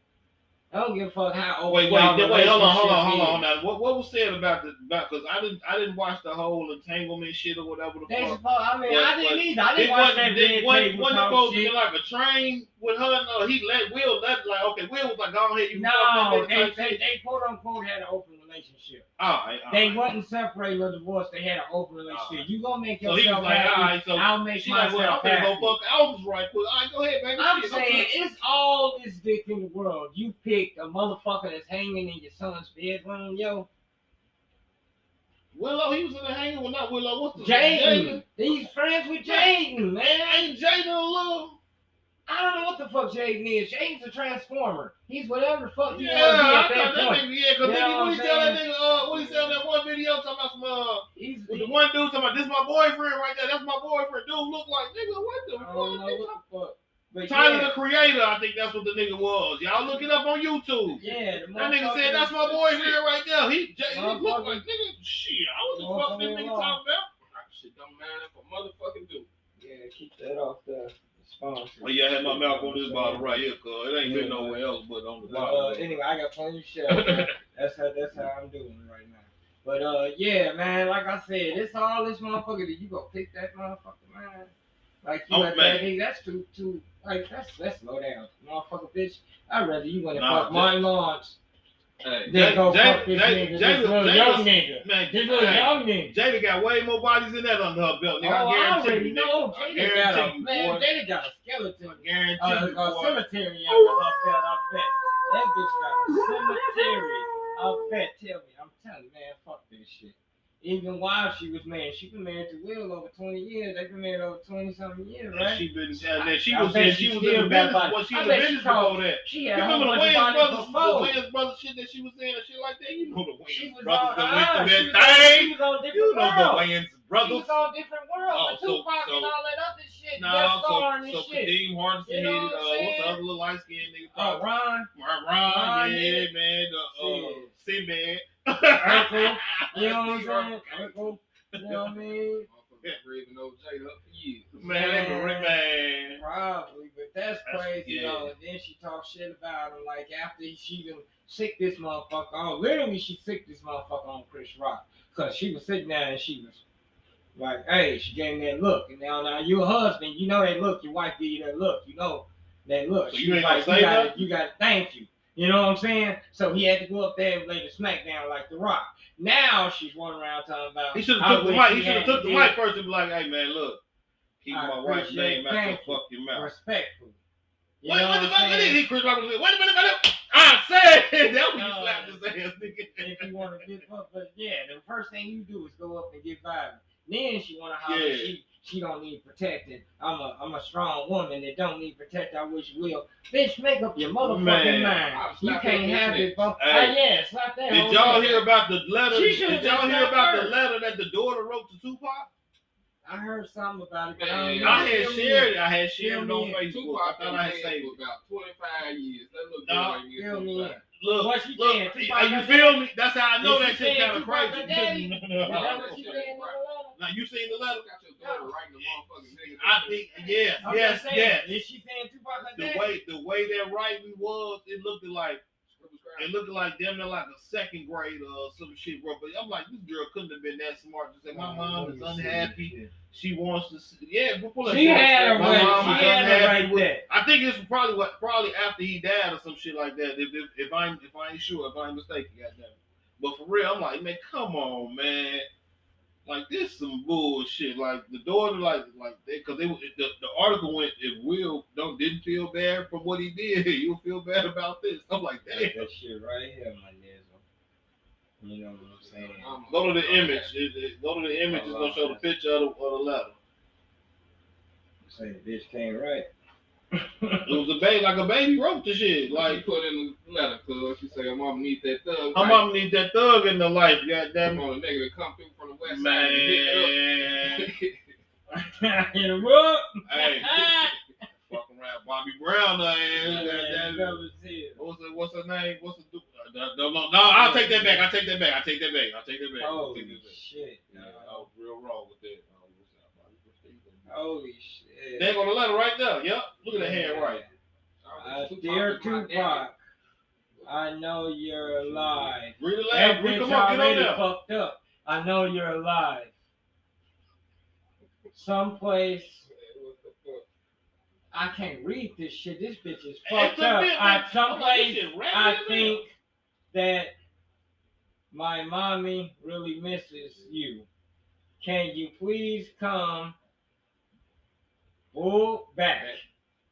I don't give a fuck how old Wait, wait, wait, wait, hold on, hold on, hold on. Now, what, what was said about the about? Because I didn't, I didn't watch the whole entanglement shit or whatever the. They fuck. supposed, I mean, What- I didn't what- either. I It didn't watch that it wasn't, table wasn't talk supposed to be like a train with her. No, he let Will let like okay. Will was like, go ahead, you No, that they, they, they quote unquote had an open relationship. All right, all They right. wasn't separated or divorced. They had an open relationship. You gonna make So he like, all happy. right, so I'll make she like, well, myself I'm happy. go fuck Elvis right quick. All right, go ahead, baby. I'm Shit, saying okay. it's all this dick in the world. You picked a motherfucker that's hanging in your son's bedroom, yo. Willow, he was in the hangar with not Willow. What's the Jaden. He's friends with Jaden, man. Ain't Jaden a little? I don't know what the fuck Jaden is. Jaden's a transformer. He's whatever the fuck he Yeah, wanna be I at that point. nigga, yeah, cause You know nigga, what he tell that nigga, uh, what he said in that one video talking about some, uh, He's with the one dude talking about this my boyfriend right there, that's my boyfriend. Dude look like nigga, what the fuck? know what the fuck. Tyler yeah, the Creator, I think that's what the nigga was. Y'all look it up on YouTube. yeah, That nigga said that's my boyfriend right there. He, J- he look like nigga. Shit, I was the fuck this nigga talking about. Shit don't matter for motherfucker. that off the sponsor. Well, yeah, I had my mouth on this bottle right here, cuz it ain't been nowhere else but on the Uh, bottle. anyway, I got plenty of shells. <laughs> that's how that's how I'm doing right now. But uh, yeah, man, like I said, it's all this motherfucker that you go pick that motherfucker, man. Like you Oh, man. that nigga, that's too too like that's that's low down, motherfucker, bitch. I'd rather you went and Nah, fuck Martin Lawrence Hey, Jay- Jay- Jay- Jay- little Jay young nigga, Man, this little hey, young nigga. Jada got way more bodies than that under her belt, nigga. oh, I already you, know. Jada got a man. Jada got a skeleton. I guarantee Uh, you, a cemetery under her belt. I bet that bitch got a cemetery. I bet. Tell me, I'm telling you, man. Fuck this shit. Even while she was married, she been married to Will over 20 years. They've been married over 20 something years, And right? she been, and then she I was she she was in the business. Was she I in the she business before that? She You had whole remember the Wayans brothers, the before. Wayans brothers shit that she was in and shit like that? You know the She Wayans brothers that uh, went she through that thing. She You know the. Wayans She brothers. was on different world. Oh, with so- Tupac so- and all that other shit. No, so, and so shit. Kadeem Hardison You know what uh, what's the other little light skinned nigga? Oh, Ron. Ron, yeah. man, uh, Sinbad. Uncle, <laughs> You know what I'm saying? Uncle, you know what I mean? old Jada up for years. Man, they can rip, man. Probably, but that's That's- crazy yeah. though. And then she talks shit about him like after she done sick this motherfucker on. Literally, she sick this motherfucker on Chris Rock because she was sitting there and she was like, "Hey," she gave me that look. And now, now you a husband, you know that look. Your wife give you that look, you know that look. So She you was ain't like, you gotta, you gotta thank you. You know what I'm saying? So he had to go up there and lay the smack down like the Rock. Now she's running around talking about. He should have took the mic. He should have took the mic first and be like, "Hey, man, look, keep I my wife's name out your fucking mouth." respectful. You Wait, what the fuck? is he? Chris Rock was like, "Wait a minute, minute." I said <laughs> that when you No. slapped his ass, nigga. if you want to get fucked, but yeah, the first thing you do is go up and get violent. Then she want to holler. Yeah. She she don't need protecting. I'm a I'm a strong woman that don't need protect. I wish you will. Bitch, make up your motherfucking Man, mind. You can't have it. But, Hey. oh yeah, slap that. Did y'all hear about the letter? Did y'all hear about the letter that the daughter wrote to Tupac? I heard something about it, but I Man, don't. I had shared it. I had shared it Fill on. Facebook. I Tupac thought I had dead saved for it. about 25 years. That little No, girl ain't get Fill me 25. Look, What she look, saying? uh, you feel me? That's how I know that shit kind of got crazy. daddy? <laughs> Is No. what she said in the letter? now you seen the letter? Got your daughter writing the motherfucking nigga. I think yes, I'm yes, yes. Is she saying Tupac got The daddy? way the way that writing was, it looked like it looked like damn near like a second grade or some shit, bro. But I'm like, this girl couldn't have been that smart to say my mom is unhappy. She wants to see. Yeah, but pull She had her My right. mom She had a unhappy right with- there. I think it's probably what probably after he died or some shit like that. If if, if I if I ain't sure, if I ain't mistaken, goddamn. But for real, I'm like, man, come on, man. Like this some bullshit. Like the daughter, like like because they, the, the article went if Will don't didn't feel bad from what he did, <laughs> you'll feel bad about this. I'm like, That, damn. that shit right here, my nizzle. You know what I'm saying? I'm- Go to the image. It- it- go to the image. It's gonna show the picture of the, of the letter. Say the bitch came right. It was a baby, like a baby wrote the shit. Like put in the letter, cuz she said, "Your mom need that thug." her mom need that thug in the life. Goddamn on a nigga to come through from the west side. and hit man. <laughs> Hit him up. hey, <laughs> fucking around Bobby Brown, uh, Yeah, it. What's the, what's her name? What's the uh, no, no, no, no, I'll take that back. I'll take that back. I'll take that back. I'll take that back. I'll take Holy that back. shit. Yeah, I was real wrong with that. What's that, Bobby? What's that? Holy shit. There go the letter right there. Yep. Look at the handwriting. Uh, dear Tupac, I know you're alive. Read the That letter. Read, bitch come get on there. fucked up. I know you're alive. Someplace I can't read this shit. This bitch is fucked It's up. bit, I, man. someplace This shit raggedy I think that my mommy really misses you. Can you please come oh, back?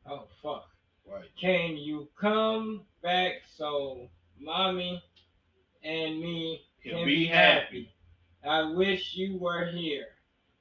Oh fuck. Right. Can you come back so mommy and me Can can, be be happy. happy? I wish you were here.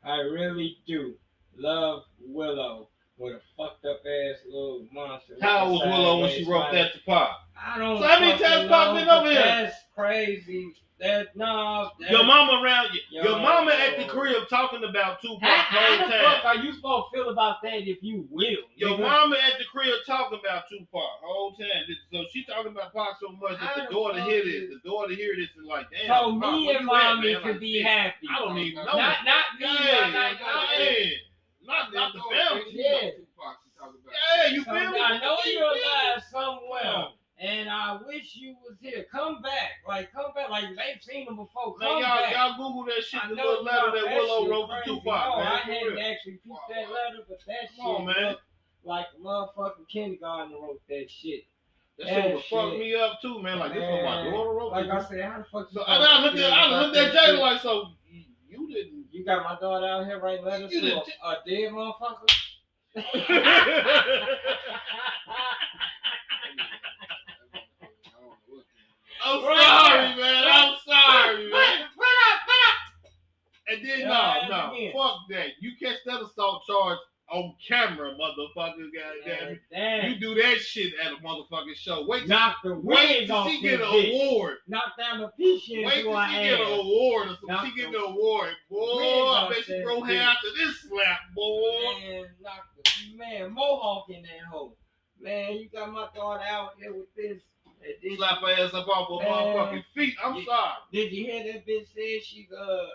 I really do. Love Willow. What a fucked up ass little monster. How old was Willow when she wrote that to Pop? I don't So how many times Pop been over here? crazy. That no. That, your mama around you. Your, your mama at the crib talking about Tupac. How, how the fuck are you supposed to feel about that if you will? Your nigga? mama at the crib talking about Tupac whole time. So she talking about Pac so much that the daughter hear this. The daughter hear this and like, damn. So Pac, me and mommy could like, be happy. I don't even know. Not not me. Yeah, not, not, not, the family. Yeah. Yeah, you feel me? I know you're alive somewhere. And I wish you was here. Come back. Like, come back. Like, they've seen him before. Come man, y'all, back. y'all Google that shit, the little letter that Willow wrote for Tupac. No, man. I hadn't real. actually peeped that letter, but that come shit on, man. like motherfucking kindergarten wrote that shit. That, that shit would fuck me up too, man. Like, man. this is my daughter wrote Like I said, how the fuck so, and I looked at, I looked at Jay like, so you didn't. You got my daughter out here writing letters you to a, t- a dead motherfucker? <laughs> <laughs> I'm sorry, man. I'm sorry, man. run up, run up. And then no, no, fuck that. You catch that assault charge on camera, motherfucker. Goddamn. Damn. You do that shit at a motherfucking show. Wait, till- the wait till she get an bitch. award. Knock down the piece Wait till she get an award or some she get the award. Boy, I bet she throw hair after this slap, boy. Man, knock the man mohawk in that hole. Man, you got my daughter out here with this. This- Slap her ass up off her motherfucking feet. I'm Yeah. sorry. Did you hear that bitch say she's uh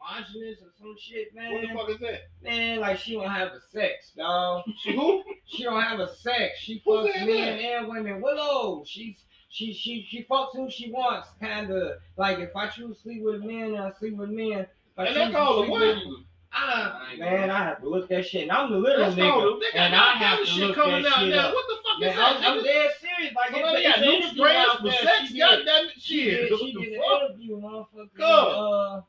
homogenous or some shit, man? What the fuck is that? Man, like she don't have a sex, dog. <laughs> She who? She don't have a sex. She Who fucks men and women. Willow. She's she she she fucks who she wants. Kinda like if I choose to sleep with men, I sleep with men. And choose they to call her sleep what? with- I, man, I have to look that shit. And I'm the little That's nigga. And I have to shit look coming that out shit now. up. What the fuck Man, is I'm, I'm dead serious. Like Somebody got new interview strands for sex. She God damn it, she shit. did, What she the did an fuck? interview, motherfucker. Uh,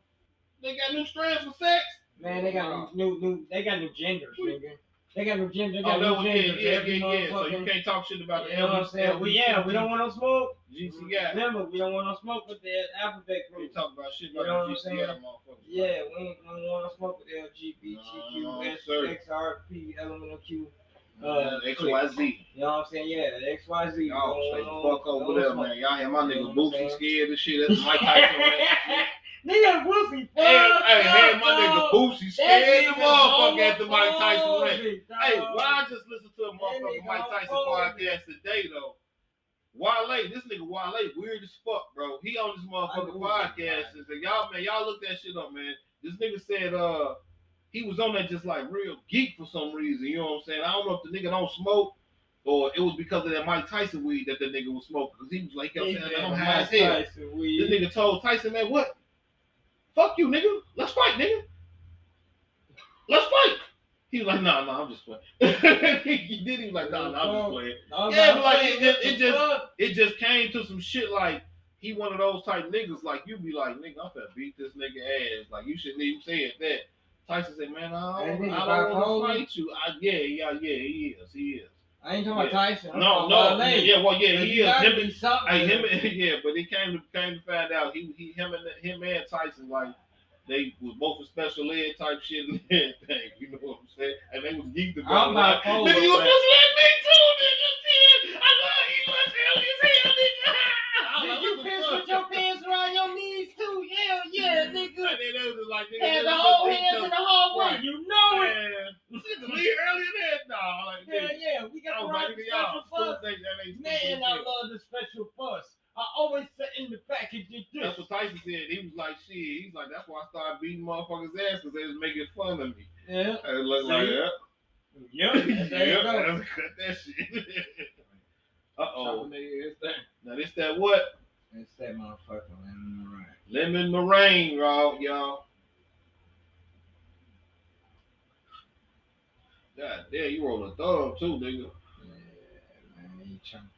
They got new strands for sex. man, they got new, new, new, they got new genders, nigga. They got new genders. They Oh, got that new was yeah, genders. yeah, yeah, yeah. So you can't talk shit about the You know what I'm saying? We, yeah, we don't want no smoke. GC guy. Remember, we don't want no smoke with the alphabet We group. talk about shit You know about I'm the GC saying? Yeah, we ain't we don't want no smoke with LGBTQ, No, S, sir. XRP, elemental Q. Uh, XYZ. You know what I'm saying? Yeah, XYZ. Y'all straight the fuck over there, man. Y'all hear my nigga Boosie scared and shit. That's Mike Tyson. <laughs> Nigga, Boosie. Hey, hey, hey, my nigga. Boosie scared the motherfucker after Mike Tyson rant. Hey, why I just listened to a motherfucker Mike Tyson podcast today though. Wale, this nigga Wale, weird as fuck, bro. He on this motherfucking podcast and y'all man, y'all look that shit up, man. This nigga said uh he was on that just like real geek for some reason. You know what I'm saying? I don't know if the nigga don't smoke or it was because of that Mike Tyson weed that the nigga was smoking. Cause he was like, yo, said I'm high as hell. This nigga told Tyson, man, what? Fuck you, nigga. Let's fight, nigga. Let's fight. He was like, nah, nah, I'm just playing. <laughs> he did. He was like, nah, nah, I'm just playing. No, Yeah, but like, it just- it just- It just came to some shit like he one of those type niggas. Like you'd be like, nigga, I'm gonna beat this nigga ass. Like you shouldn't even say it that. Tyson said, man, I don't, I don't want to fight you. I, yeah, yeah, yeah, he is. He is. I ain't talking about Tyson. I'm No, no, yeah, well, yeah, he There is. Him, something him, there. <laughs> yeah, but it came to came to find out he he him and him and Tyson like they was both a special ed type shit and <laughs> everything. You know what I'm saying? And they was geeked about. I'm it. Like, nigga, you was just like me too, nigga. I love you. Much hell as hell, nigga. <laughs> Did you piss with your pants too? Hell yeah, nigga. Then they was like, nigga, Had the whole hands in the hallway. Right. You know it. Man, shit, leave earlier than that, nah. Like, Hell nigga, yeah, we got the right nigga, special fuss. stupid, that ain't Man, I love the special fuss. I always sit in the package That's this. what Tyson said. He was like, shit. He's like, that's why I started beating motherfuckers' ass because they was making fun of me. Yeah. And it looked See? like, yeah. Yeah. <laughs> Yeah, let's cut that shit. uh oh. Nigga, it's that. Now this that what? It's that motherfucker, man. Lemon meringue, y'all, y'all. God damn, you roll a thumb too, nigga. Yeah, man, you trying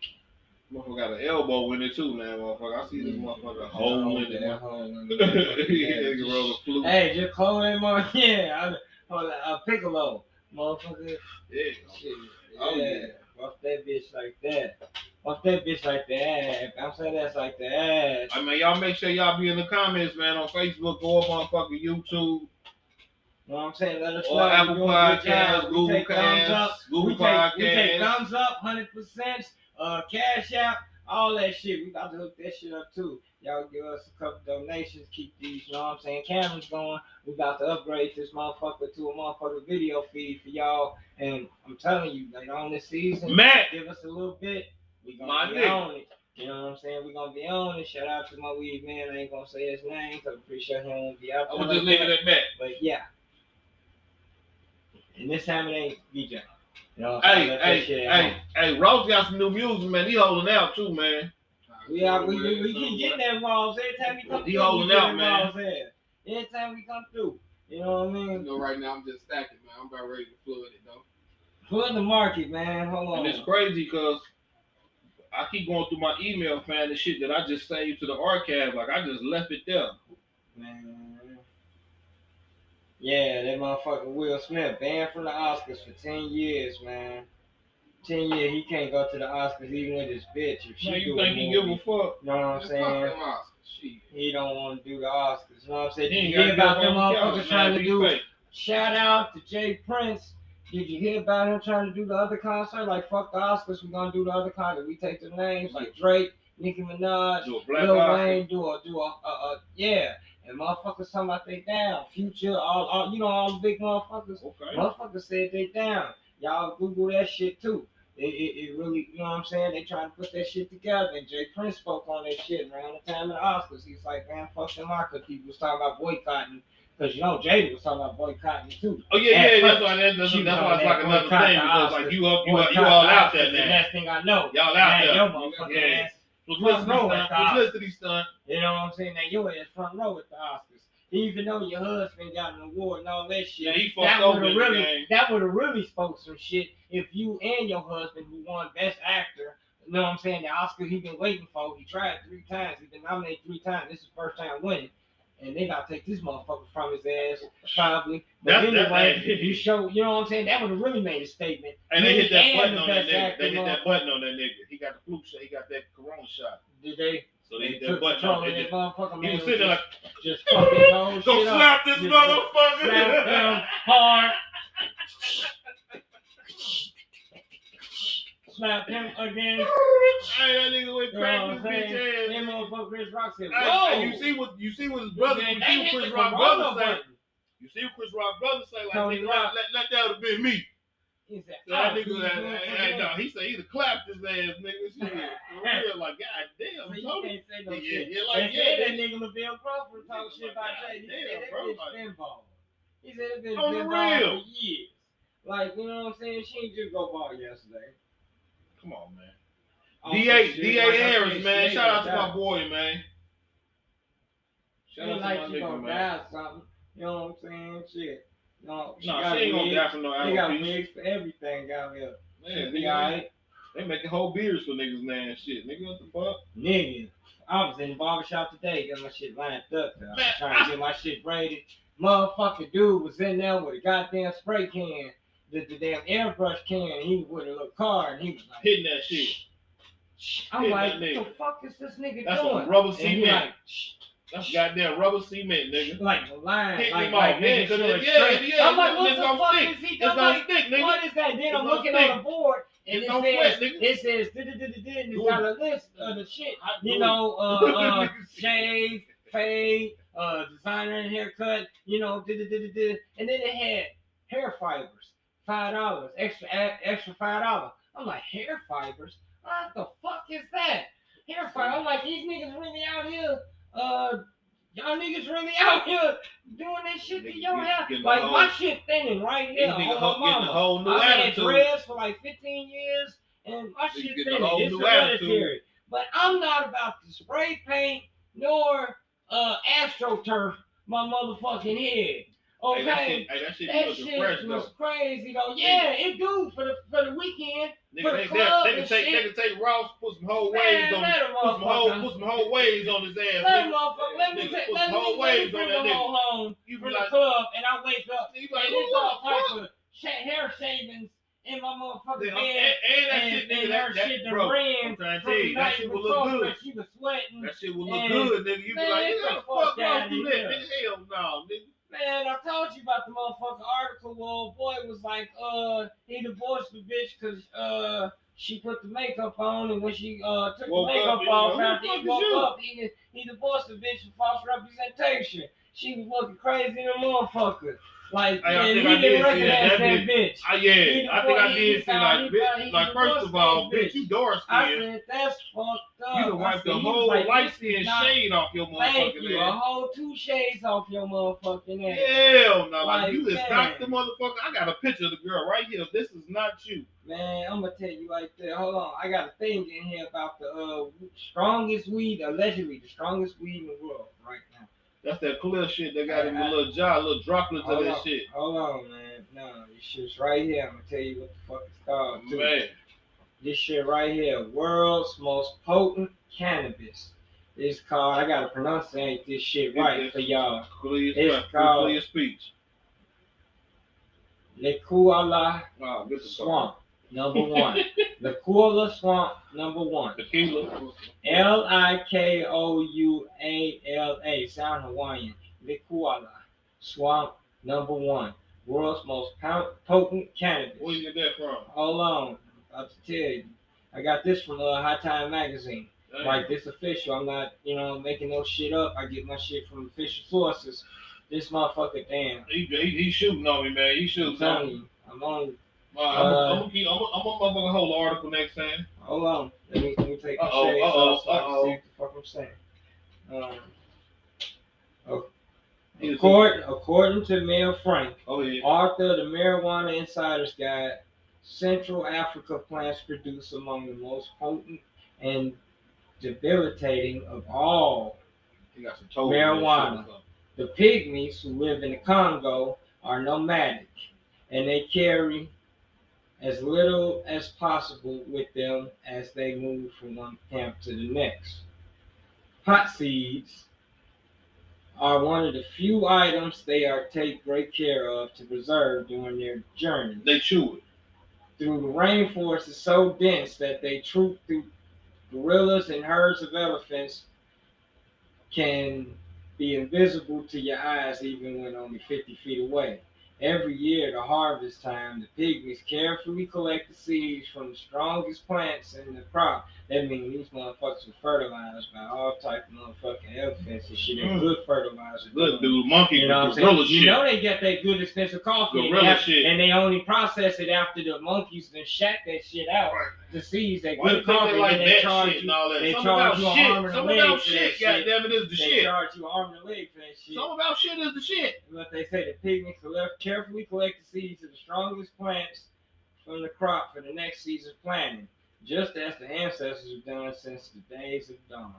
Motherfucker got an elbow in it too, man, motherfucker. I see this motherfucker hole in it. Hole in <laughs> Yeah, it. nigga roll a flute. Hey, just close that mother. <laughs> Yeah, I, on, a piccolo, motherfucker. Yeah. Shit. Oh, yeah. yeah. Buff that bitch like that. Buff that bitch like that. I'm saying that's like that. I mean, y'all make sure y'all be in the comments, man, on Facebook or motherfucking YouTube You know what I'm saying? Let us or know. Apple We doing a good Podcasts, Google take thumbs up. Casts, Google take, we take Podcasts. thumbs up, hundred percent. Uh, cash out, all that shit. We got to hook that shit up too. Y'all give us a couple donations, keep these. You know what I'm saying? Cameras going. We about to upgrade this motherfucker to a motherfucker video feed for y'all. And I'm telling you, later on this season, Matt, give us a little bit. We gonna My be nigga. on it. You know what I'm saying? We gonna be on it. Shout out to my weed man. I ain't gonna say his name because I'm pretty sure he won't be out I'm there. gonna just like leave it at that. But yeah. And this time it ain't DJ. You know, Hey, let that hey, shit hey, out. hey, Ross got some new music, man. He holding out too, man. We are we, we, we keep getting that walls every time we come He through. holding out, man. Every time we come through. You know what I You mean? know, right now I'm just stacking, man. I'm about ready to flood it though. Flood the market, man. Hold on. And it's crazy because I keep going through my email, finding shit that I just saved to the archive. Like I just left it there. Man. Yeah, that motherfucker Will Smith banned from the Oscars for 10 years, man. 10 years, he can't go to the Oscars even with his bitch. If she Man, you think he give a fuck? You know what I'm Fuck saying? them Oscars. Shit. He don't want to do the Oscars. You know what I'm saying? He ain't you hear about them motherfuckers trying to do? fake. Shout out to J. Prince. Did you hear about him trying to do the other concert? Like, fuck the Oscars, we're gonna do the other concert. We take the names like Drake, Nicki Minaj, Do a black Lil Oscar. Wayne, do a do a, a, a yeah. And motherfuckers talking about they down. Future, all, all you know, all the big motherfuckers. Okay. Motherfuckers said they down. Y'all Google that shit too. It, it, it really, you know what I'm saying? They trying to put that shit together. And J. Prince spoke on that shit around the time of the Oscars. He's like, man, fuck them Oscars. People was talking about boycotting. Because, you know, Jada was talking about boycotting too. Oh yeah, At yeah. That's why that's, that's, that's why it's that like another thing because like you up, you, up, you all out there The next thing I know, Y'all out there. your Yeah. ass. Publicity row stunt. at the. Publicity stunt. You know what I'm saying? Now your ass front row at the Oscars. Even though your husband got an award and all that shit, Yeah, he that fucked over would have really that would have really spoke some shit if you and your husband who won Best Actor, you know what I'm saying, the Oscar he been waiting for. He tried three times, he been nominated three times. This is first time winning. And they gotta take this motherfucker from his ass, probably. But That's- that- anyway, that- you show, you know what I'm saying? That would have really made a statement. And they hit that button on that nigga. They hit that button on that nigga. He got the flu shot. He got that corona shot. Did they? So they They hit that button on that motherfucker, He was sitting there like, just fucking <laughs> go shit up. slap this Just motherfucker. slap him <laughs> hard. Slap him again. Hey, that nigga went You know crack his bitch ass. That ass. motherfucker Chris Rock said, Hey, "Whoa." hey, you see what you see what his brother, Man, you see what Chris the Rock brother say. You see what Chris Rock brother say like nigga, Rock. let, let that have been me. He said, So that "Oh, nigga, you like, doing hey, hey, that?" no, he said he'd have clapped his ass, nigga. Shit, for <laughs> real, like god damn, So you Tony. can't say no Yeah, shit. yeah, like, they yeah, said that they- nigga Lavell Crawford talk shit about God Jay. He damn, said that bro, bitch like- pinball. He said that bitch On the pinball real. for years. Like, you know what I'm saying? She ain't just go ball yesterday. Come on, man. Also, D.A. shit, D.A. like I Harris, man. Shout out to my boy, man. Shout Ain't out like to she my gonna nigga, die man. or something. You know what I'm saying? Shit. No, she No, got she ain't gonna wigs. die from no They got mixed for everything out here. Man, be nigga, alright. they making whole beers for niggas now and shit. Nigga, what the fuck? Nigga, I was in the barbershop today, got my shit lined up. I was Man, trying to get my shit braided. Motherfucking dude was in there with a goddamn spray can, the, the damn airbrush can. He was with a little car, and he was like, Hitting that shit. I'm like, what the fuck is this nigga doing? That's doing? some rubber cement. like. That's goddamn rubber cement, nigga. like the line, like, like making sure it- yeah, yeah, I'm like, what the fuck stick. is he It's doing? gonna Like, stick, nigga. what is that? Then I'm looking on the board, and it says, nigga. it says, and it's got a list of the shit. You know, uh, <laughs> uh, shave, fade, uh, designer and haircut, you know. And then it had hair fibers, five dollars, extra extra five dollars. I'm like, hair fibers? What the fuck is that? Hair fiber. I'm like, these niggas really out here, uh, y'all niggas really <laughs> out here doing this shit to Nigga your hair. Like the my whole- shit thinning right here niggas on my getting a mama. whole new I've had attitude. dreads for like 15 years, and my shit thinning. It's hereditary. But I'm not about to spray paint nor uh astroturf my motherfucking head. Hey, that Okay. shit, hey, that shit That shit fresh was though. crazy though. Yeah, it do for the for the weekend. Nigga, for the they, they, club they can and take, they can take Ross, put some whole waves on, put some whole, put some whole waves on his ass. Let nigga. Let me Nigga, take. put Let some me, whole let me waves on bring that nigga. all home You from the club, and I wake up you be and like, it's all the fuck? of sh- hair shavings in my motherfucking Nigga, and, bed. and that and- shit, nigga, and that, her that, shit bro, ran I'm trying to From tell the you, that shit will look good. She was sweating. That shit will look And- good, nigga. You be like, nigga, the fuck fuck Ross that? Nigga, hell no, nigga. Man, I told you about the motherfucking article. Well, boy was like, uh, he divorced the bitch because uh she put the makeup on, and when she uh took Woke the makeup up, off after he woke you?" up, he he divorced the bitch for false representation. She was looking crazy in the motherfucker. Like, I man, think he I did didn't see recognize that. that, bitch. I, yeah, I think I did see like, bitch, like first of all, bitch, you dark I said, that's fucked up. You done wiped the whole like, light skin not- shade off your motherfucking Thank you. A ass. whole two shades off your motherfucking ass. Hell no, like, you man. knocked the motherfucker. I got a picture of the girl right here. This is not you. Man, I'm gonna tell you like that. Hold on, I got a thing in here about the uh, strongest weed, allegedly the strongest weed in the world right now. That's that clear shit. They got in a little jar, little droplets of that on, shit. hold on, man. No, this shit's right here. I'm gonna tell you what the fuck it's called. too. Man, This shit right here, world's most potent cannabis. It's called. I gotta pronounce pronunciate this shit right for y'all. clear, It's called- clear speech. Likouala Wow, Swamp, number one. the Kuala Swamp, number one. The Tequila. L I K O U A L A. Sound Hawaiian. The Likouala. Swamp number one. World's most potent cannabis. Where you get that from? Hold on. I'll tell you. I got this from uh, High Time Magazine. Damn. Like this official. I'm not, you know, making no shit up. I get my shit from official sources. This motherfucker, damn. He, he, he shooting on me, man. He shooting on me. I'm on. Uh, I'm gonna keep. I'm gonna motherfucking the article next time. Hold on. Let me, let me take the Uh-oh, shades uh-oh, so I can uh-oh. see what the fuck I'm saying. Um, He was- According, according to Mel Frank, Oh yeah. author of the Marijuana Insider's Guide, Central Africa plants produce among the most potent and debilitating of all. Got. Marijuana. The pygmies who live in the Congo are nomadic, and they carry as little as possible with them as they move from one camp to the next. Pot seeds are one of the few items they are take great care of to preserve during their journey. They chew it. Through the rainforest is so dense that they troop through gorillas and herds of elephants can be invisible to your eyes even when only 50 feet away. Every year, the harvest time, the pygmies carefully collect the seeds from the strongest plants in the crop. That means these motherfuckers are fertilized by all type of motherfucking elephants and shit. And Mm. good fertilizer. Look, dude, monkey, You know what I'm gorilla saying? shit. You know they get that good expensive coffee and, they have- shit. and they only process it after the monkeys then shat that shit out. The seeds that you good coffee like and they charge shit and you. all that? they Some charge you shit. arm and a Some about shit. Goddamn it, is the They shit. charge you arm and leg for that shit. Some about shit is the shit. What they say, the pygmies collect, carefully collect the seeds of the strongest plants from the crop for the next season's planting, just as the ancestors have done since the days of dawn.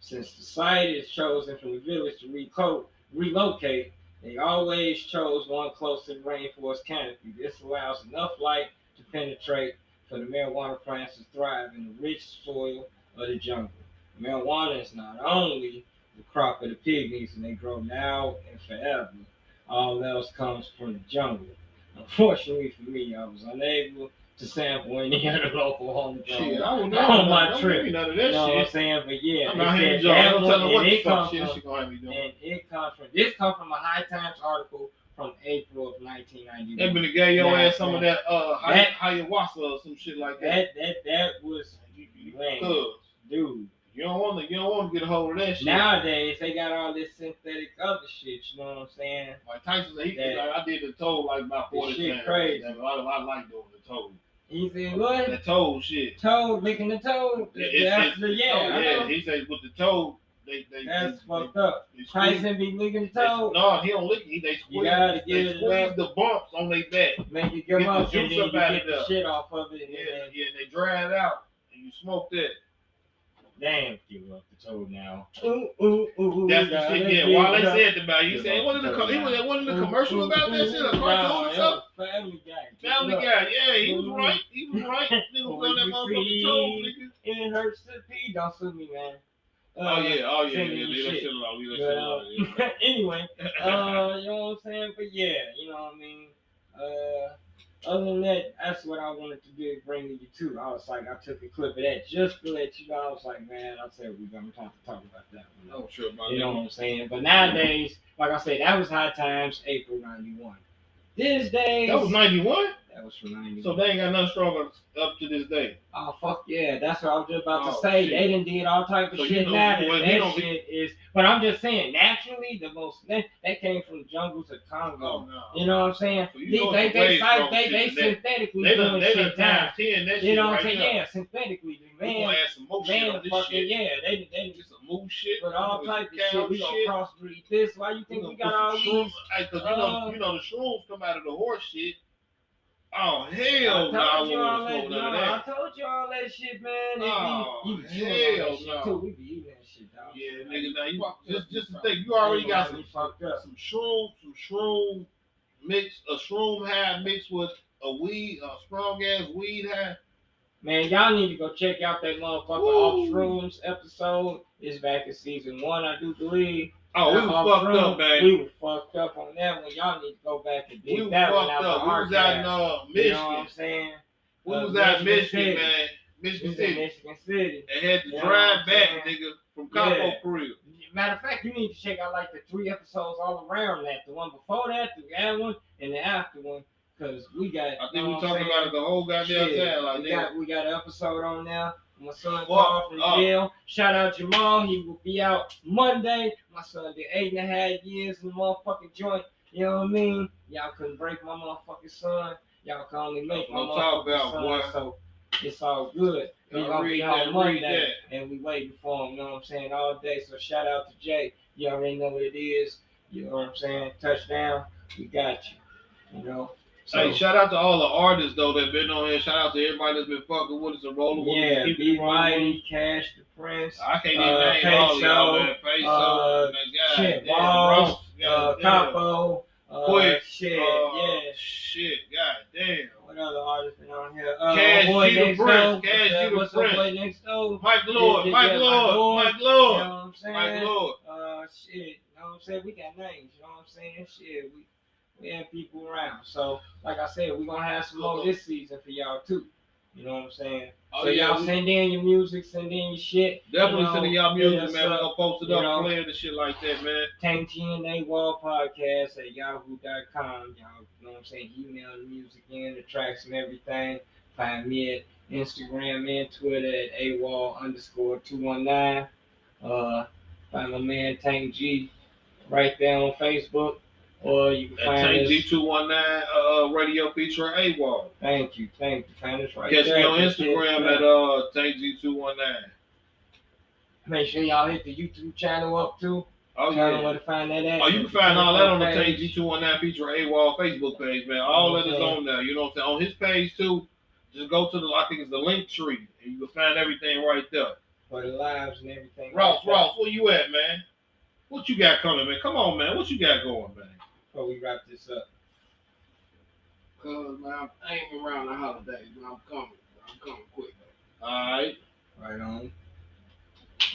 Since the site is chosen from the village to reco- relocate, they always chose one close to the rainforest canopy. This allows enough light to penetrate for the marijuana plants to thrive in the rich soil of the jungle. Marijuana is not only the crop of the pygmies and they grow now and forever. All else comes from the jungle. Unfortunately for me, I was unable to sample any of the local homegrown. Shit, I Oh, never. my don't trip. none of You know what I'm saying? But yeah, I'm here said to jump. that tell what and the it fuck comes shit from- she gonna have me doing. and it comes from this comes from a High Times article from April of They 1991. been to gave your ass some of that uh That- ayahuasca or some shit like that. That that that was man, dude. you don't want to, you don't want to get a hold of that shit. Nowadays they got all this synthetic other shit. You know what I'm saying? like Tyson he, That- like, I did the toe like about forty shit times. crazy. I, I like doing the toe. He said what? The toe shit. Toe licking the toad. It's- it's- the yeah. yeah. He said with the toe, they they That's they, fucked up. they, they squeeze- Tyson be licking the they- toad. No, he don't lick it. They squeeze. gotta they get it squeeze the bumps on their back. Make it Get come the up and then juice you up out get of the there. shit off of it. And Yeah, then, yeah. They dry it out and you smoke that. damn, give up the toad now. Ooh, ooh, ooh. That's the shit. Yeah, while they said about it, he said it wasn't the a co- he was, it wasn't a Ooh, commercial about that shit, a ooh, cartoon nah, or something. Family Guy. Family. Guy, yeah, he was right. He was right. Nigga Boy, was <laughs> on that you motherfucking toe, nigga. It hurts to pee. Don't sue me, man. Oh yeah, oh yeah, yeah, leave that shit. alone, leave that shit alone. <laughs> yeah. anyway, uh, <laughs> you know what I'm saying? But yeah, you know what I mean. Uh, other than that, that's what I wanted to do, bring to you to. I was like, I took a clip of that just to let you know. I was like, man, I said we're gonna talk talk about that one. Oh sure, my You know what I'm saying? But nowadays, like I said, that was High Times, April '91. These days, That was ninety one. That was from '90. So they ain't got nothing stronger up to this day. Oh fuck yeah, that's what I was just about to Oh, say. shit. They done did all type of So you shit know- now. Well, that don't be- is, but I'm just saying, naturally, the most that, that came from the jungles of Congo. no. You know what I'm saying? So you they know they they, way they, they, they synthetically They done, doing they shit now. ten that You know what I'm saying? now. Yeah, synthetically, We gonna man, add some more man, on fucking shit. yeah, they they Get some moose shit. put all type of shit. We gonna crossbreed this. Why you think we got all these? cause you know, uh, you know the shrooms come out of the horse shit. Oh hell no! I you wouldn't all that. smoke none of No, that. I told you all that shit, man. Oh, you all hell that shit no. too. We be eating that shit, dog. Yeah, nigga. Now you just just to think, you already got some We fucked up. some shroom, some shroom mix, a shroom high mixed with a weed, a strong ass weed high. Man, y'all need to go check out that motherfucker Woo. Off Shrooms episode. It's back in season one, I do believe. Oh, we was fucked up, man. We were fucked up on that one. Y'all need to go back and was that one fucked out up. We was out in uh, You know what Michigan. I'm saying? We Uh, was out in Michigan Michigan, man. Michigan City. Michigan City. They had to You drive back, nigga, from Capo Yeah. Crib. Matter of fact, you need to check out like the three episodes all around that. The one before that, the that one, and the after one. Cause we got. I think we talking about it the whole goddamn time. Like, we got we got an episode on now. My son Fuck called from jail. Shout out Jamal. He will be out Monday. My son did eight and a half years in the motherfucking joint. You know what I mean? Y'all couldn't break my motherfucking son. Y'all can only make my I'm talking motherfucking about, son. boy. So it's all good. We gonna be home Monday, and we waiting for him. You know what I'm saying? All day. So shout out to Jay. You already know what it is. You know what I'm saying? Touchdown. We got you. You know. So, Hey, shout out to all the artists though that been on here. Shout out to everybody that's been fucking with us and rolling with yeah, us. Keep be it rolling with us. mighty, Cash the Prince. I can't even Uh, name all of y'all, Peso, man. Peso, uh, God shit, damn, Balls, Ross, uh, Capo, uh, Quick, shit, uh, yeah. Shit, god damn. What other artists been on here? Uh, Cash boy G the Prince. Cash up- the What's up, Prince. boy next door? Mike Lord, yeah, Mike yeah, Lord, Mike You know Lord, what I'm saying? Mike Lord. Uh, shit. You know what I'm saying? We got names. You know what I'm saying? Shit, we we have people around. So, like I said, we're gonna have some more this season for y'all too. You know what I'm saying? Oh, so yeah, y'all we- send in your music, send in your shit. Definitely you know, sending y'all music, man. We're uh, gonna post it up, know. play it and shit like that, man. Tank TNA Wall Podcast at yahoo.com. Y'all know what I'm saying? Email the music in, the tracks and everything. Find me at Instagram and Twitter at AWOL underscore 219. Uh, find my man Tank G right there on Facebook. Or you can find Tank us. G219 uh, radio feature AWOL. Thank you, thank you. Find us right Catch there. me on Instagram at uh, Tank G219. Make sure y'all hit the YouTube channel up too. Oh, yeah. where to find that at. Oh, you can find all that on the Tank G219 feature AWOL Facebook page, man. All that is on there. You know what I'm saying? On his page, too, just go to the, I think it's the link tree, and you can find everything right there. For the lives and everything. Ross, like. Ross, where you at, man? What you got coming, man? Come on, man. What you got going, man? Before we wrap this up. Cause man, I ain't been around the holidays, but I'm coming. I'm coming quick. though. All right. Right on.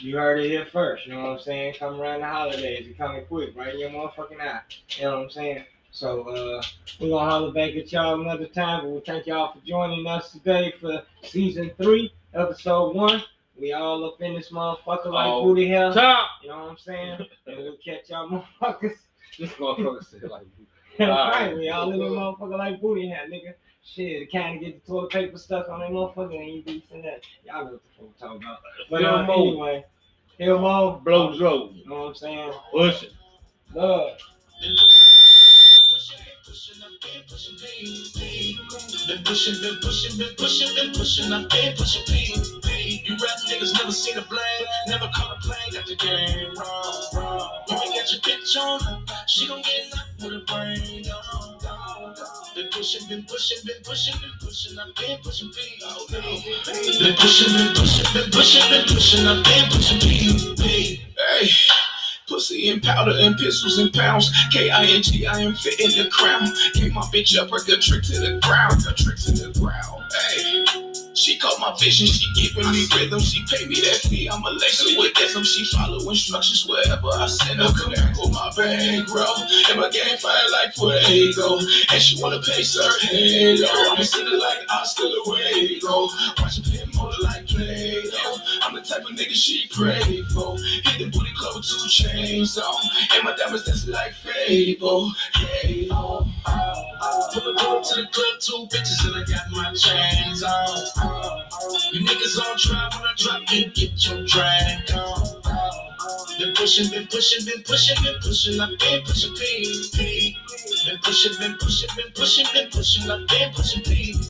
You heard it here first, you know what I'm saying? Come around the holidays, it coming quick, right in your motherfucking eye. You know what I'm saying? So uh we're gonna holler back at y'all another time, but we thank y'all for joining us today for season three, episode one. We all up in this motherfucker like Oh. booty hell. Top. You know what I'm saying? And we'll catch y'all <laughs> motherfuckers. This motherfucker said like, right, we all in the motherfucker like booty hat, nigga. Shit, of get the toilet paper stuck on that motherfucker and you be saying that. Y'all know what the fuck I'm talking about. But uh, Mo. anyway, Phil Mo, Blow Joe. you know what I'm saying? Push it. Love. Been pushing, been pushing, been pushing, been pushing. I've been pushing P. You rap niggas never seen a blame, never caught a plane, got the game wrong, wrong. Ain't got your bitch on she gon' get knocked with a brain. Down. Been pushing, been pushing, been pushing, been pushing. I've been pushing P. Been pushing, been pushing, been pushing, been pushing. I've been pushing. P. Hey. Pussy and powder and pistols and pounds. K-I-N-G, I am fitting the crown. Gave my bitch up, break a trick to the ground. A trick to the ground. Hey. She caught my vision, she giving me rhythm, she pay me that fee. I'm a Alexa with them, she follow instructions wherever I send her. Come back with my bankroll, and my game fire like Fuego. And she wanna pay sir, hey yo. I'm sitting like Oscar Luego. Watch her pin motor like Play-Doh. I'm the type of nigga she pray for. Hit the booty club with two chains on, and my diamonds dancing like Fable. Hey, oh, up, pull up to the club, two bitches, and I got my chains on. You niggas on try when I drop, you get your drag on. Been pushing, been pushing, been pushing, been pushing, I've been pushing. P. Been pushing, been pushing, been pushing, been pushing, I've been pushing P.